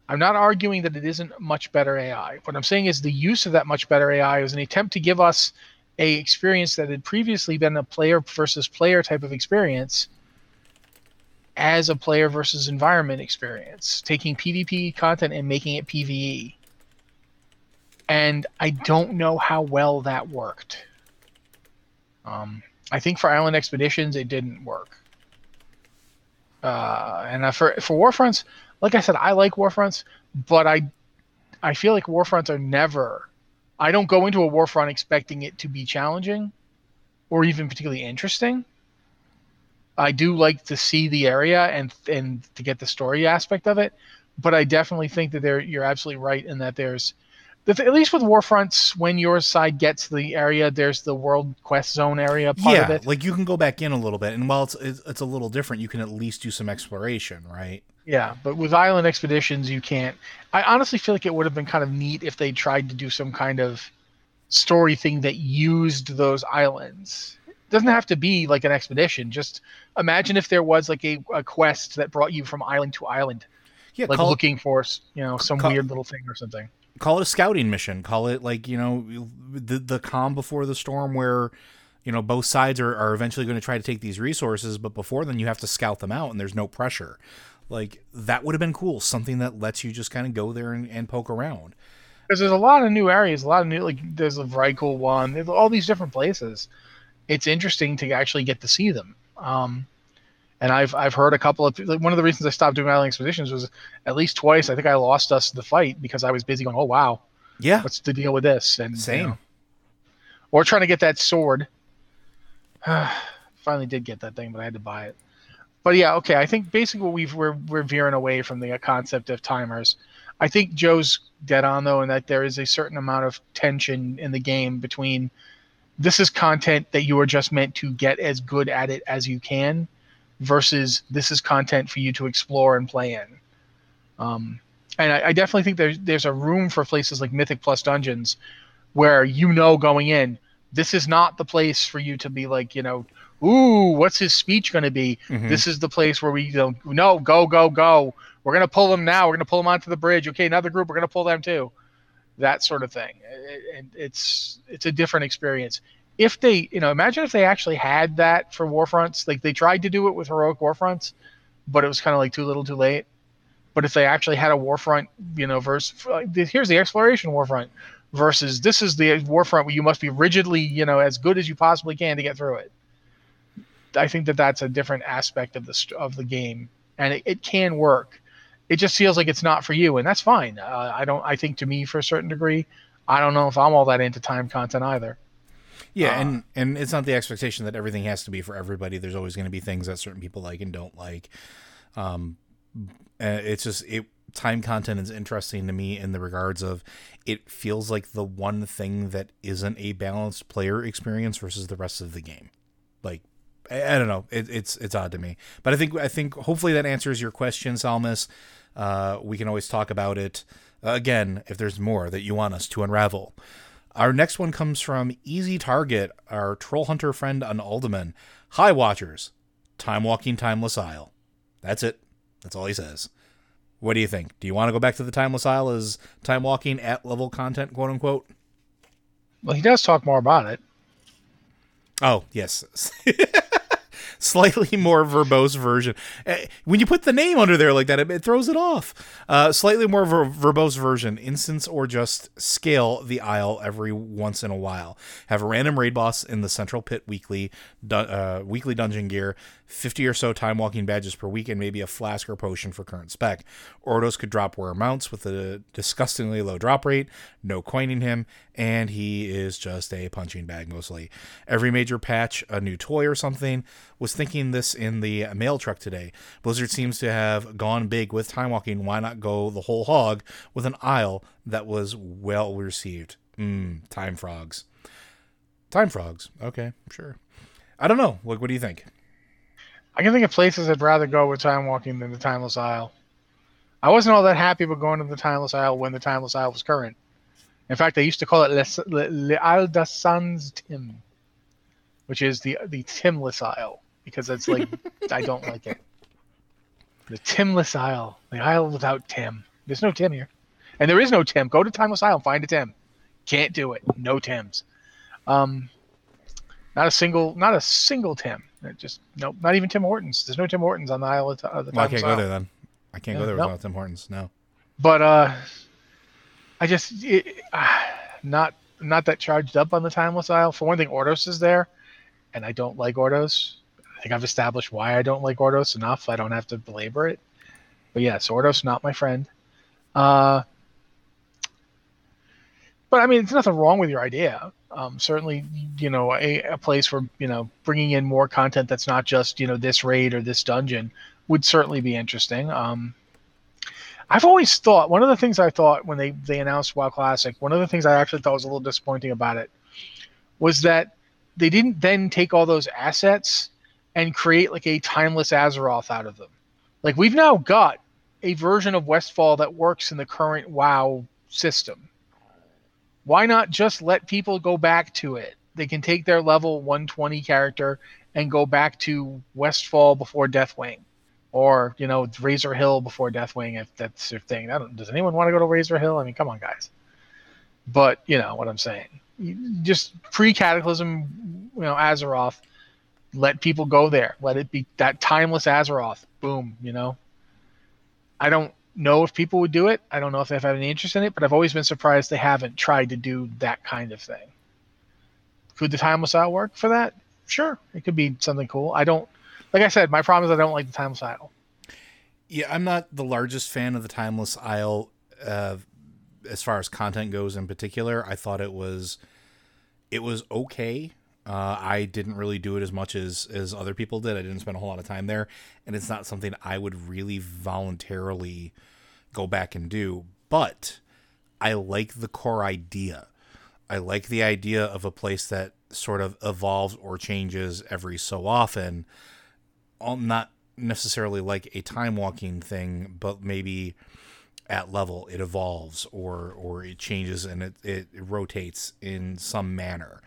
I'm not arguing that it isn't much better AI. What I'm saying is the use of that much better AI was an attempt to give us a experience that had previously been a player versus player type of experience as a player versus environment experience, taking PvP content and making it PvE. And I don't know how well that worked. Um, I think for Island Expeditions, it didn't work. Uh, and for for Warfronts, like I said, I like Warfronts, but I I feel like Warfronts are never. I don't go into a Warfront expecting it to be challenging, or even particularly interesting. I do like to see the area and and to get the story aspect of it, but I definitely think that there you're absolutely right in that there's at least with Warfronts, when your side gets the area, there's the world quest zone area part yeah, of it. like you can go back in a little bit, and while it's it's a little different, you can at least do some exploration, right? Yeah, but with Island Expeditions, you can't. I honestly feel like it would have been kind of neat if they tried to do some kind of story thing that used those islands. It doesn't have to be like an expedition. Just imagine if there was like a, a quest that brought you from island to island. Yeah, like looking for you know some call, weird little thing or something call it a scouting mission. Call it like you know the the calm before the storm, where you know both sides are, are eventually going to try to take these resources, but before then you have to scout them out, and there's no pressure. Like that would have been cool. Something that lets you just kind of go there and, and poke around. Because there's a lot of new areas, a lot of new like there's a Vrykul one, there's all these different places. It's interesting to actually get to see them. Um, and I've I've heard a couple of like, one of the reasons I stopped doing island expeditions was at least twice I think I lost us the fight because I was busy going oh wow. Yeah. What's the deal with this? And same. you know, or trying to get that sword. Finally did get that thing but I had to buy it. But yeah okay I think basically what we've we're we're veering away from the concept of timers. I think Joe's dead on though in that there is a certain amount of tension in the game between this is content that you are just meant to get as good at it as you can versus this is content for you to explore and play in. Um, and I, I, definitely think there's there's a room for places like Mythic Plus Dungeons where you know going in this is not the place for you to be like you know ooh what's his speech going to be? Mm-hmm. this is the place where we you know no go go go. We're going to pull them now. We're going to pull them onto the bridge. Okay another group. We're going to pull them too that sort of thing it, it's it's a different experience if they, you know, imagine if they actually had that for Warfronts. Like they tried to do it with heroic Warfronts, but it was kind of like too little, too late. But if they actually had a Warfront, you know, versus here's the exploration Warfront versus this is the Warfront where you must be rigidly, you know, as good as you possibly can to get through it. I think that that's a different aspect of the of the game, and it, it can work. It just feels like it's not for you, and that's fine. Uh, I don't. I think to me, for a certain degree, I don't know if I'm all that into time content either. Yeah, uh, and and it's not the expectation that everything has to be for everybody. There's always going to be things that certain people like and don't like. Um, it's just it time content is interesting to me in the regards of it feels like the one thing that isn't a balanced player experience versus the rest of the game. Like I, I don't know, it, it's it's odd to me, but I think I think hopefully that answers your question, Salmus. Uh, we can always talk about it again if there's more that you want us to unravel. Our next one comes from Easy Target, our troll hunter friend on Alderman. Hi, Watchers. Time walking, timeless isle. That's it. That's all he says. What do you think? Do you want to go back to the timeless isle as time walking at level content, quote unquote? Well, he does talk more about it. Oh, yes. slightly more verbose version. Eh, when you put the name under there like that, it, it throws it off. Uh, slightly more ver- verbose version, instance or just scale the isle every once in a while. Have a random raid boss in the central pit weekly, uh, weekly dungeon gear, 50 or so time walking badges per week, and maybe a flask or potion for current spec. Ordos could drop rare mounts with a disgustingly low drop rate, no coining him, and he is just a punching bag mostly. Every major patch, a new toy or something. Was thinking this in the mail truck today. Blizzard seems to have gone big with time walking. Why not go the whole hog with an isle that was well received? Mmm, time frogs. Time frogs. Okay, sure. I don't know. Like, what do you think? I can think of places I'd rather go with time walking than the Timeless Isle. I wasn't all that happy about going to the Timeless Isle when the Timeless Isle was current. In fact, I used to call it Le, Le, Le Isle de Sans Tim, which is the the Timless Isle because it's like I don't like it. The Timless Isle, the Isle without Tim. There's no Tim here, and there is no Tim. Go to Timeless Isle and find a Tim. Can't do it. No Tims. Um, not a single, not a single Tim. Just nope, not even Tim Hortons. There's no Tim Hortons on the Isle of, of the. Well, I can't go there then. I can't go there without nope. Tim Hortons. No. But uh, I just it, uh, not not that charged up on the Timeless Isle. For one thing, Ordos is there, and I don't like Ordos. I think I've established why I don't like Ordos enough. I don't have to belabor it. But yes, Ordos not my friend. Uh, but I mean, there's nothing wrong with your idea. Um, certainly, you know, a, a place where you know bringing in more content that's not just you know this raid or this dungeon would certainly be interesting. Um, I've always thought one of the things I thought when they they announced WoW Classic, one of the things I actually thought was a little disappointing about it was that they didn't then take all those assets and create like a timeless Azeroth out of them. Like we've now got a version of Westfall that works in the current WoW system why not just let people go back to it? They can take their level 120 character and go back to Westfall before Deathwing, or you know Razor Hill before Deathwing if that's your thing. does anyone want to go to Razor Hill? I mean, come on, guys. But you know what I'm saying. Just pre-Cataclysm, you know, Azeroth. Let people go there. Let it be that timeless Azeroth. Boom. You know. I don't know if people would do it. I don't know if they've had any interest in it, but I've always been surprised they haven't tried to do that kind of thing. Could the timeless isle work for that? Sure, it could be something cool. I don't, like I said, my problem is I don't like the timeless isle. Yeah, I'm not the largest fan of the timeless isle, uh, as far as content goes. In particular, I thought it was, it was okay. Uh, I didn't really do it as much as as other people did. I didn't spend a whole lot of time there, and it's not something I would really voluntarily go back and do. But I like the core idea. I like the idea of a place that sort of evolves or changes every so often. Not necessarily like a time walking thing, but maybe at level it evolves or or it changes and it, it rotates in some manner.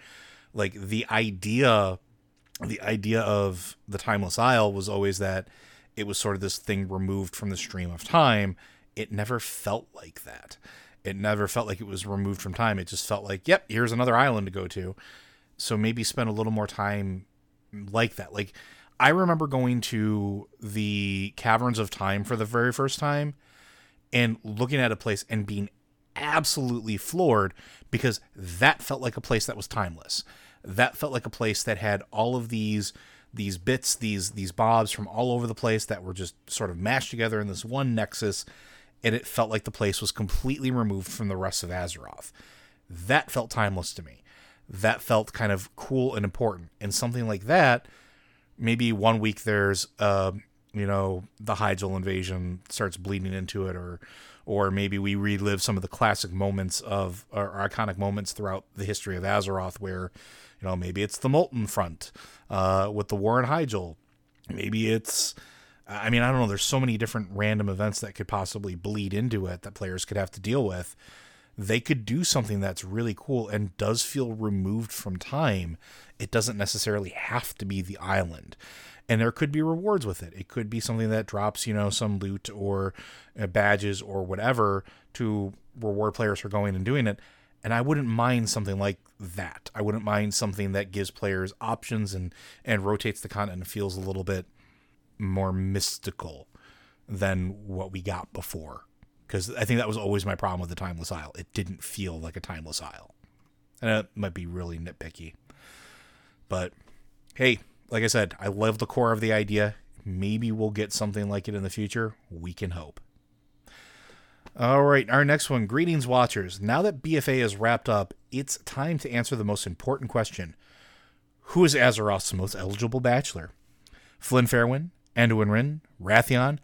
Like the idea the idea of the timeless isle was always that it was sort of this thing removed from the stream of time it never felt like that. It never felt like it was removed from time. It just felt like, yep, here's another island to go to. So maybe spend a little more time like that. Like I remember going to the Caverns of Time for the very first time and looking at a place and being absolutely floored because that felt like a place that was timeless. That felt like a place that had all of these these bits, these these bobs from all over the place that were just sort of mashed together in this one nexus and it felt like the place was completely removed from the rest of Azeroth. That felt timeless to me. That felt kind of cool and important. And something like that, maybe one week there's, uh, you know, the Hyjal invasion starts bleeding into it, or, or maybe we relive some of the classic moments of or iconic moments throughout the history of Azeroth, where, you know, maybe it's the Molten Front uh, with the war in Hyjal. Maybe it's I mean, I don't know. There's so many different random events that could possibly bleed into it that players could have to deal with. They could do something that's really cool and does feel removed from time. It doesn't necessarily have to be the island. And there could be rewards with it. It could be something that drops, you know, some loot or uh, badges or whatever to reward players for going and doing it. And I wouldn't mind something like that. I wouldn't mind something that gives players options and and rotates the content and feels a little bit more mystical than what we got before. Because I think that was always my problem with the Timeless Isle. It didn't feel like a Timeless Isle. And it might be really nitpicky. But hey, like I said, I love the core of the idea. Maybe we'll get something like it in the future. We can hope. All right, our next one. Greetings, watchers. Now that BFA is wrapped up, it's time to answer the most important question Who is Azeroth's most eligible bachelor? Flynn Fairwind, Anduin Wrynn, Wrathion.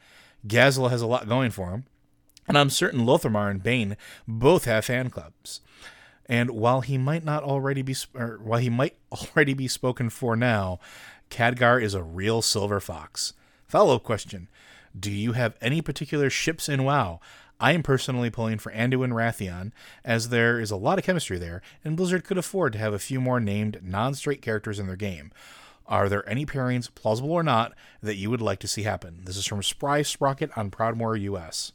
Gazlowe has a lot going for him. And I'm certain Lor'themar and Bane both have fan clubs. And while he might not already be, while he might already be spoken for now, Khadgar is a real silver fox. Follow up question: Do you have any particular ships in WoW? I am personally pulling for Anduin Wrathion, as there is a lot of chemistry there, and Blizzard could afford to have a few more named non-straight characters in their game. Are there any pairings, plausible or not, that you would like to see happen? This is from Spry Sprocket on Proudmoore US.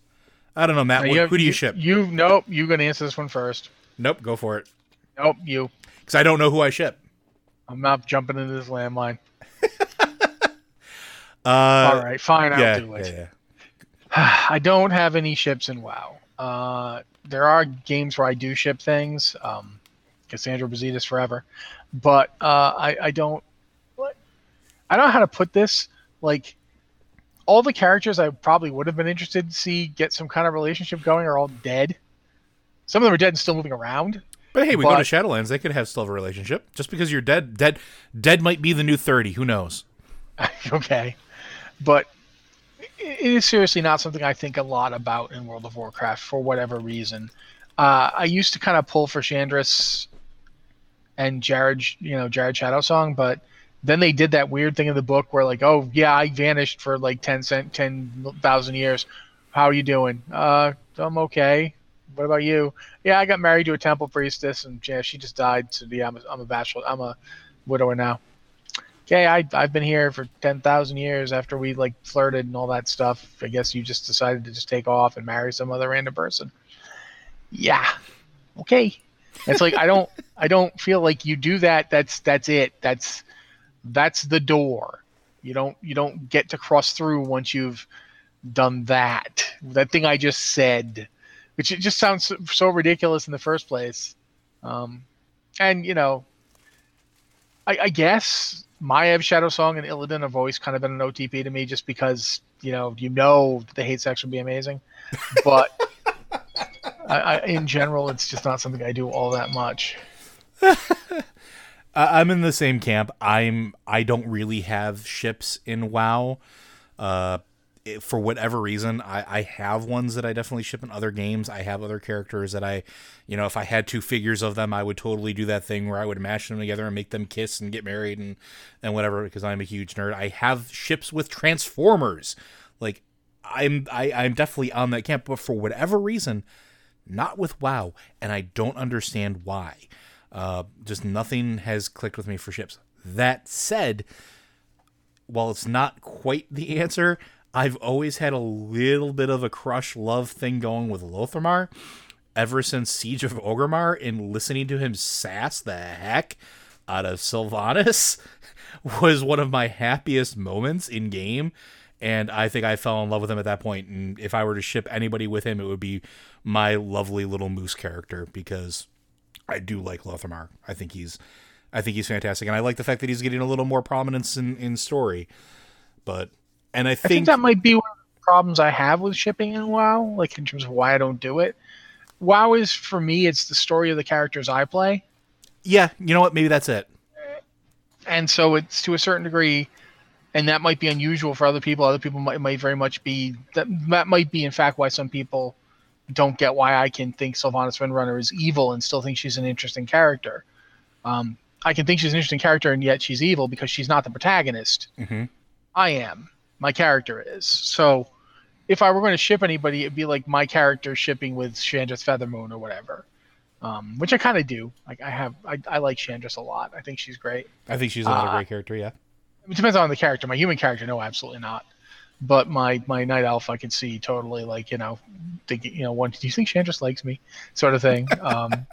I don't know, Matt. What, have, who do you, you ship? You nope. You gonna answer this one first. Nope. Go for it. Nope. You. Because I don't know who I ship. I'm not jumping into this landmine. uh, All right. Fine. I'll yeah, do it. Yeah, yeah. I don't have any ships in WoW. Uh, there are games where I do ship things. Um, Cassandra Brasidas forever, but uh, I, I don't. What? I don't know how to put this. Like all the characters I probably would have been interested to see get some kind of relationship going are all dead. Some of them are dead and still moving around. But hey, we but, go to Shadowlands; they could have still have a relationship. Just because you're dead, dead, dead might be the new thirty. Who knows? okay, but it is seriously not something I think a lot about in World of Warcraft for whatever reason. Uh, I used to kind of pull for Shandris and Jarod, you know, Jarod Shadowsong, but then they did that weird thing in the book where like, oh yeah, I vanished for like 10 cent, 10,000 years. How are you doing? Uh, I'm okay. What about you? Yeah, I got married to a temple priestess and yeah, she just died. So yeah, I'm a, I'm a bachelor. I'm a widower now okay, I, I've been here for 10,000 years after we like flirted and all that stuff. I guess you just decided to just take off and marry some other random person. Yeah. Okay. It's like, I don't, I don't feel like you do that. That's, that's it. That's, that's the door. You don't, you don't get to cross through once you've done that. That thing I just said, which it just sounds so, so ridiculous in the first place. Um, and you know, I, I guess Maiev Shadowsong and Illidan have always kind of been an OTP to me just because, you know, you know the hate section would be amazing. But I, I, in general, it's just not something I do all that much. I'm in the same camp. I'm I don't really have ships in WoW. Uh, for whatever reason, I, I have ones that I definitely ship in other games. I have other characters that I, you know, if I had two figures of them, I would totally do that thing where I would mash them together and make them kiss and get married and and whatever because I'm a huge nerd. I have ships with transformers. Like I'm I, I'm definitely on that camp, but for whatever reason, not with WoW, and I don't understand why. Uh, just nothing has clicked with me for ships. That said, while it's not quite the answer, I've always had a little bit of a crush love thing going with Lor'themar ever since Siege of Orgrimmar and listening to him sass the heck out of Sylvanas was one of my happiest moments in game. And I think I fell in love with him at that point. And if I were to ship anybody with him, it would be my lovely little moose character because I do like Lor'themar. I think he's I think he's fantastic. And I like the fact that he's getting a little more prominence in, in story. But and I think, I think that might be one of the problems I have with shipping in WoW, like in terms of why I don't do it. WoW is for me, it's the story of the characters I play. Yeah, you know what? Maybe that's it. And so it's to a certain degree, and that might be unusual for other people. Other people might, might very much be that. That might be, in fact, why some people don't get why I can think Sylvanas Windrunner is evil and still think she's an interesting character. Um, I can think she's an interesting character and yet she's evil because she's not the protagonist. Mm-hmm. I am My character is. So if I were going to ship anybody, it'd be like my character shipping with Shandris Feathermoon or whatever. Um, which I kind of do. Like I have, I, I like Shandris a lot. I think she's great. I think she's another Uh, great character. Yeah. It depends on the character. My human character, no, absolutely not. But my my night elf, I could see totally like you know, thinking you know, one. Do you think Shandris likes me? Sort of thing. Um,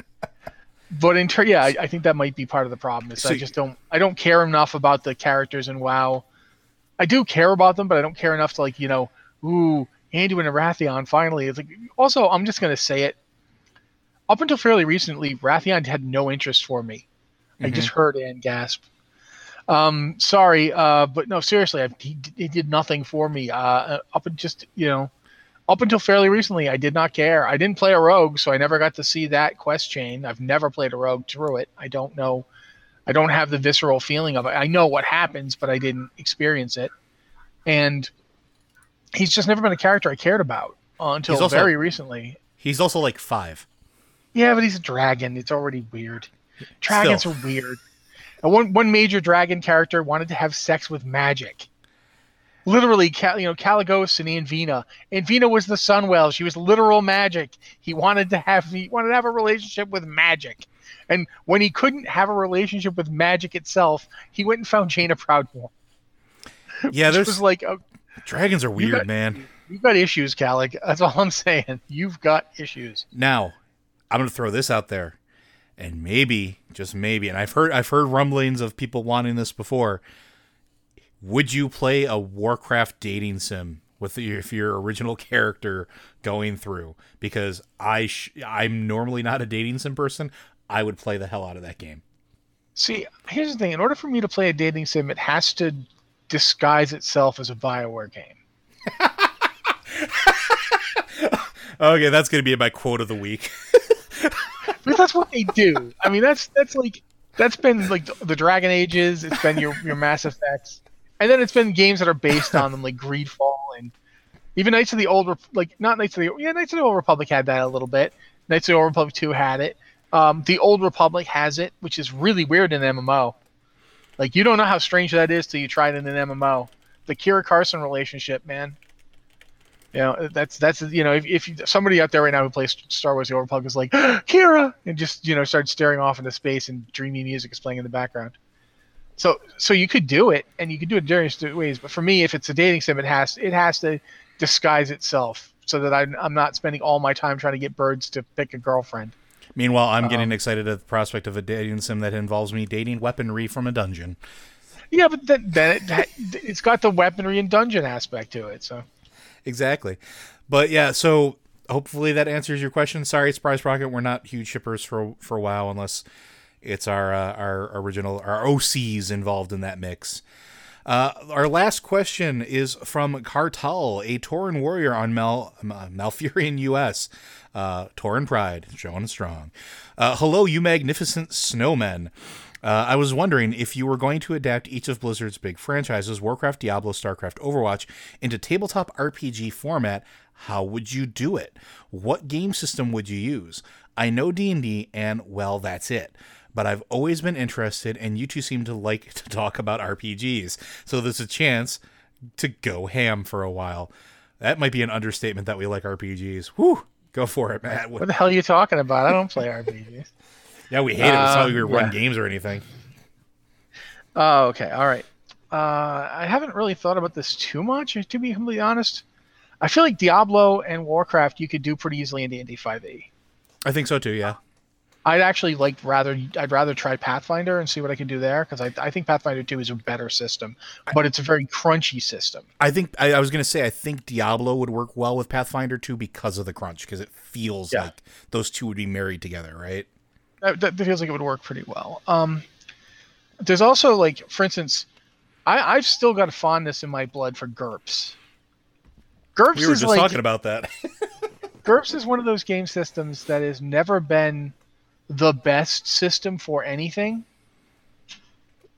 but in turn, yeah, I, I think that might be part of the problem. Is So I just don't I don't care enough about the characters in WoW. I do care about them, but I don't care enough to like you know, ooh, Anduin and Wrathion finally. It's like also I'm just gonna say it. Up until fairly recently, Wrathion had no interest for me. I Mhm. just heard Anne gasp. Um, sorry, uh, but no, seriously, I, he, he did nothing for me. Uh, up and just you know, up until fairly recently, I did not care. I didn't play a rogue, so I never got to see that quest chain. I've never played a rogue through it. I don't know. I don't have the visceral feeling of it. I know what happens, but I didn't experience it. And he's just never been a character I cared about until also- very recently. He's also like five. Yeah, but he's a dragon. It's already weird. Dragons Still. are weird. And one one major dragon character wanted to have sex with magic. Literally, you know, Kalecgos and Anveena. Anveena was the sun whale. She was literal magic. He wanted to have he wanted to have a relationship with magic. And when he couldn't have a relationship with magic itself, he went and found Jaina Proudmoore. Yeah, there's was like, oh, dragons are weird, got- man. you've got issues, Kalec. That's all I'm saying. You've got issues. Now, I'm going to throw this out there, and maybe, just maybe, and I've heard I've heard rumblings of people wanting this before. Would you play a Warcraft dating sim with your, if your original character going through? Because I sh- I'm normally not a dating sim person. I would play the hell out of that game. See, here's the thing. In order for me to play a dating sim, it has to disguise itself as a Bioware game. Okay, that's going to be my quote of the week. But that's what they do. I mean, that's that's like that's been like the, Dragon Ages. It's been your your Mass Effects, and then it's been games that are based on them, like Greedfall and even Knights of the Old like not Knights of the yeah Knights of the Old Republic had that a little bit. Knights of the Old Republic Two had it. Um, the Old Republic has it, which is really weird in MMO. Like you don't know how strange that is till you try it in an MMO. The Kira Carsen relationship, man. You know, that's that's you know, if, if somebody out there right now who plays Star Wars: The Old Republic is like Kira, and just you know starts staring off into space and dreamy music is playing in the background. So so you could do it, and you could do it various ways. But for me, if it's a dating sim, it has it has to disguise itself so that I'm, I'm not spending all my time trying to get birds to pick a girlfriend. Meanwhile, I'm Um, getting excited at the prospect of a dating sim that involves me dating weaponry from a dungeon. Yeah, but then, then it, that, it's got the weaponry and dungeon aspect to it. So exactly. But yeah, so hopefully that answers your question. Sorry, Surprise Rocket, we're not huge shippers for for WoW unless it's our uh, our original our OCs involved in that mix. Uh, our last question is from Cartel, a Tauren warrior on Mal uh, Malfurion US. Uh, Tauren Pride, showing strong. Uh, hello, you magnificent snowmen. Uh, I was wondering if you were going to adapt each of Blizzard's big franchises, Warcraft, Diablo, StarCraft, Overwatch, into tabletop RPG format, how would you do it? What game system would you use? I know D&D and well, that's it. But I've always been interested and you two seem to like to talk about RPGs. So there's a chance to go ham for a while. That might be an understatement that we like RPGs. Whew, go for it, Matt. what the hell are you talking about? I don't play RPGs. Yeah, we hate it. It's not like we Uh, run yeah. games or anything. Oh, okay. All right. Uh, I haven't really thought about this too much, to be completely honest. I feel like Diablo and Warcraft you could do pretty easily in D&D 5e. I think so too. Yeah. I'd actually like rather I'd rather try Pathfinder and see what I can do there because I, I think Pathfinder 2 is a better system, but it's a very crunchy system. I think I, I was gonna say I think Diablo would work well with Pathfinder 2 because of the crunch, because it feels Yeah. like those two would be married together, right? That, that feels like it would work pretty well. Um, there's also like, for instance, I, I've still got a fondness in my blood for GURPS. GURPS We were is just like talking about that. GURPS is one of those game systems that has never been the best system for anything.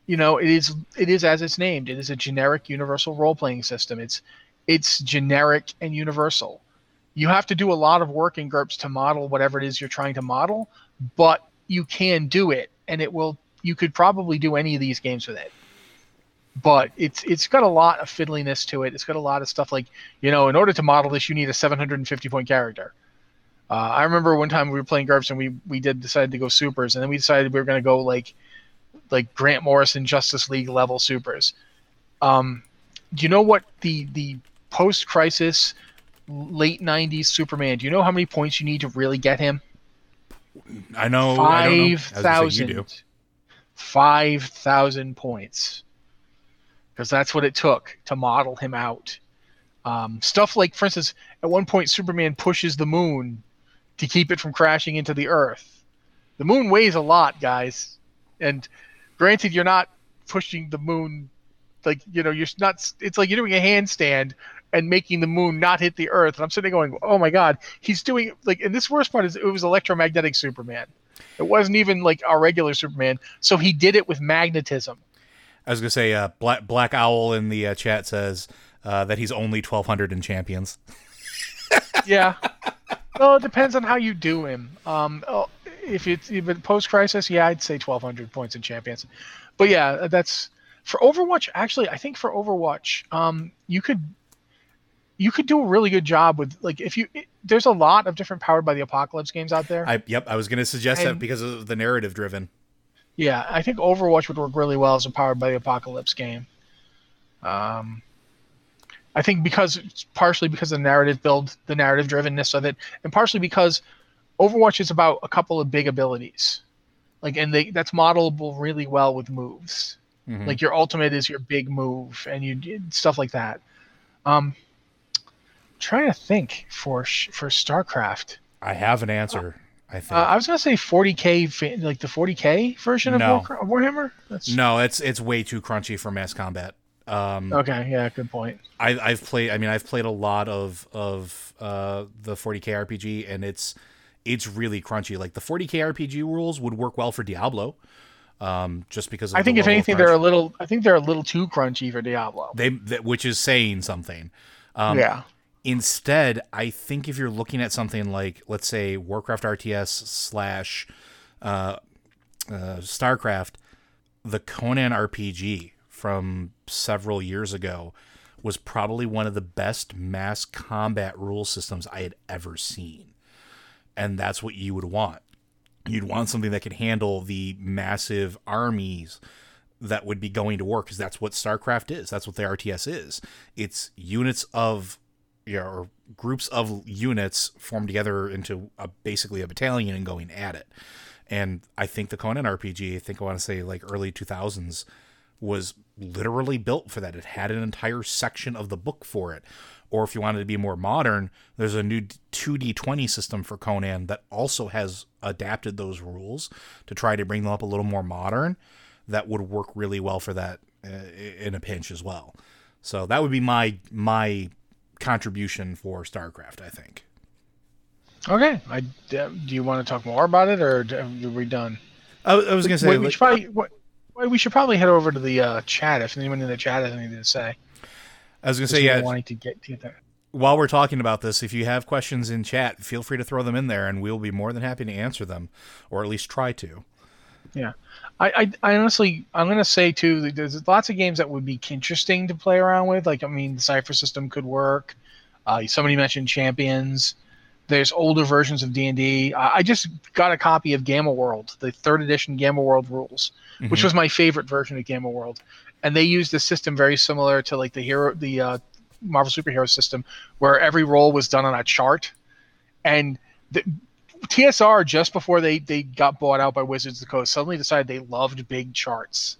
You know, it is it is as it's named. It is a generic universal role playing system. It's it's generic and universal. You have to do a lot of work in GURPS to model whatever it is you're trying to model, but you can do it and it will you could probably do any of these games with it. but it's it's got a lot of fiddliness to it. It's got a lot of stuff like you know, in order to model this, you need a 750 point character. Uh, I remember one time we were playing GURPS and we we did decide to go supers, and then we decided we were going to go like like Grant Morrison Justice League level supers. Um, do you know what the the post crisis late 90s Superman? Do you know how many points you need to really get him? I know. Five thousand. Five thousand points. Because that's what it took to model him out. Um, stuff like, for instance, at one point Superman pushes the moon to keep it from crashing into the Earth. The moon weighs a lot, guys, and granted, you're not pushing the moon like you know you're not. It's like you're doing a handstand and making the moon not hit the Earth. And I'm sitting there going, oh my god, he's doing like. And this worst part is it was electromagnetic Superman. It wasn't even like our regular Superman. So he did it with magnetism. I was gonna say, uh, Black Black Owl in the uh, chat says uh, that he's only 1200 in champions. yeah. Well, it depends on how you do him. Um, oh, if it's even post crisis, yeah, I'd say 1200 points in champions. But yeah, that's for Overwatch. Actually, I think for Overwatch, um, you could you could do a really good job with like if you it, there's a lot of different powered by the apocalypse games out there. I yep, I was going to suggest and, that because of the narrative driven. Yeah, I think Overwatch would work really well as a powered by the apocalypse game. Um, I think because it's partially because the narrative build, the narrative drivenness of it, and partially because Overwatch is about a couple of big abilities, like and they that's modelable really well with moves. Mm-hmm. Like your ultimate is your big move, and you stuff like that. Um, trying to think for for StarCraft. I have an answer. I think. Uh, I was gonna say 40k, like the 40k version no. of Warhammer. That's... No, it's it's way too crunchy for mass combat. Um, okay, yeah, good point. I, I've played. I mean, I've played a lot of of uh, the 40k RPG, and it's it's really crunchy. Like the 40k RPG rules would work well for Diablo, um, just because. I think if anything, they're a little. I think they're a little too crunchy for Diablo. They, they which is saying something. Um, yeah. Instead, I think if you're looking at something like, let's say, Warcraft RTS slash uh, uh, StarCraft, the Conan RPG from several years ago was probably one of the best mass combat rule systems I had ever seen. And that's what you would want. You'd want something that could handle the massive armies that would be going to war because that's what StarCraft is. That's what the RTS is. It's units of you know, or groups of units formed together into a, basically a battalion and going at it. And I think the Conan RPG, I think I want to say like early 2000s, was literally built for that. It had an entire section of the book for it. Or if you wanted to be more modern, there's a new 2D20 system for Conan that also has adapted those rules to try to bring them up a little more modern. That would work really well for that uh, in a pinch as well. So that would be my my contribution for StarCraft, I think. Okay. I, uh, do you want to talk more about it, or are we done? I, I was going to say. Wait, we, should probably, we should probably head over to the uh, chat if anyone in the chat has anything to say. I was going to say, yeah. Wanting to get to there. While we're talking about this, if you have questions in chat, feel free to throw them in there, and we'll be more than happy to answer them, or at least try to. Yeah. I, I, I honestly, I'm gonna say too. There's lots of games that would be interesting to play around with. Like, I mean, the Cypher system could work. Uh, somebody mentioned Champions. There's older versions of D and D. I just got a copy of Gamma World, the third edition Gamma World rules, mm-hmm. which was my favorite version of Gamma World. And they used a system very similar to like the hero, the uh, Marvel superhero system, where every roll was done on a chart, and the, TSR just before they they got bought out by Wizards of the Coast suddenly decided they loved big charts,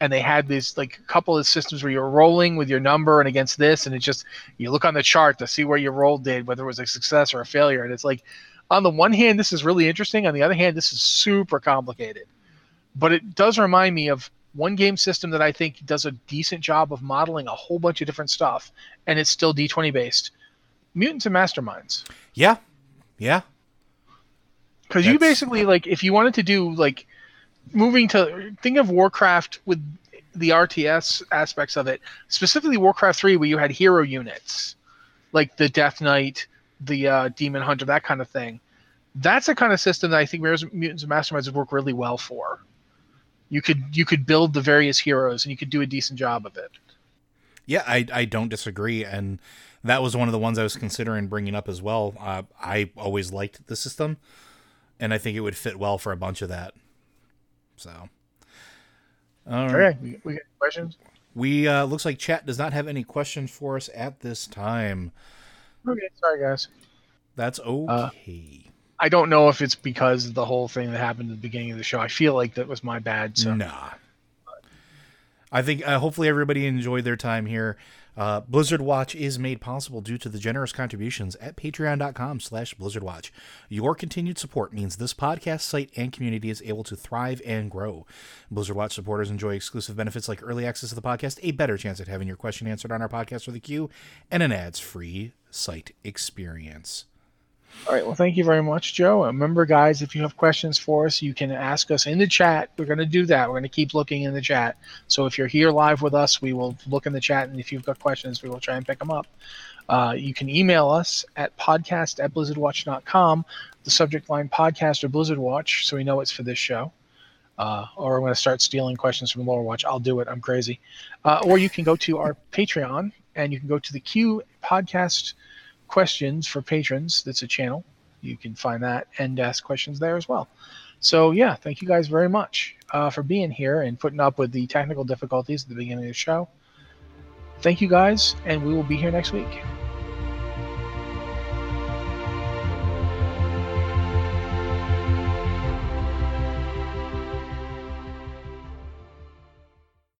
and they had this like a couple of systems where you're rolling with your number and against this, and it just you look on the chart to see where your roll did, whether it was a success or a failure, and it's like on the one hand this is really interesting, on the other hand this is super complicated, but it does remind me of one game system that I think does a decent job of modeling a whole bunch of different stuff, and it's still D20 based. Mutants and Masterminds. Yeah, yeah, because you basically like if you wanted to do like moving to think of Warcraft with the RTS aspects of it, specifically Warcraft 3 where you had hero units like the Death Knight, the uh, Demon Hunter, that kind of thing. That's a kind of system that I think Mutants and Masterminds would work really well for. You could you could build the various heroes and you could do a decent job of it. Yeah, I I don't disagree, and that was one of the ones I was considering bringing up as well. Uh, I always liked the system, and I think it would fit well for a bunch of that. So, all right, we, we got questions. We uh, looks like chat does not have any questions for us at this time. Okay, sorry guys. That's uh, okay. Uh, I don't know if it's because of the whole thing that happened at the beginning of the show. I feel like that was my bad. So nah. I think uh, hopefully everybody enjoyed their time here. Uh, Blizzard Watch is made possible due to the generous contributions at patreon.com slash blizzardwatch. Your continued support means this podcast site and community is able to thrive and grow. Blizzard Watch supporters enjoy exclusive benefits like early access to the podcast, a better chance at having your question answered on our podcast or the queue, and an ads-free site experience. All right. Well, thank you very much, Joe. Remember, guys, if you have questions for us, you can ask us in the chat. We're going to do that. We're going to keep looking in the chat. So if you're here live with us, we will look in the chat. And if you've got questions, we will try and pick them up. Uh, you can email us at podcast at blizzardwatch.com, the subject line podcast or Blizzard Watch, so we know it's for this show. Uh, or I'm going to start stealing questions from Lore Watch. I'll do it. I'm crazy. Uh, or you can go to our Patreon and you can go to the Q podcast questions for patrons. That's a channel. You can find that and ask questions there as well. So, yeah, thank you guys very much uh, for being here and putting up with the technical difficulties at the beginning of the show. Thank you guys, and we will be here next week.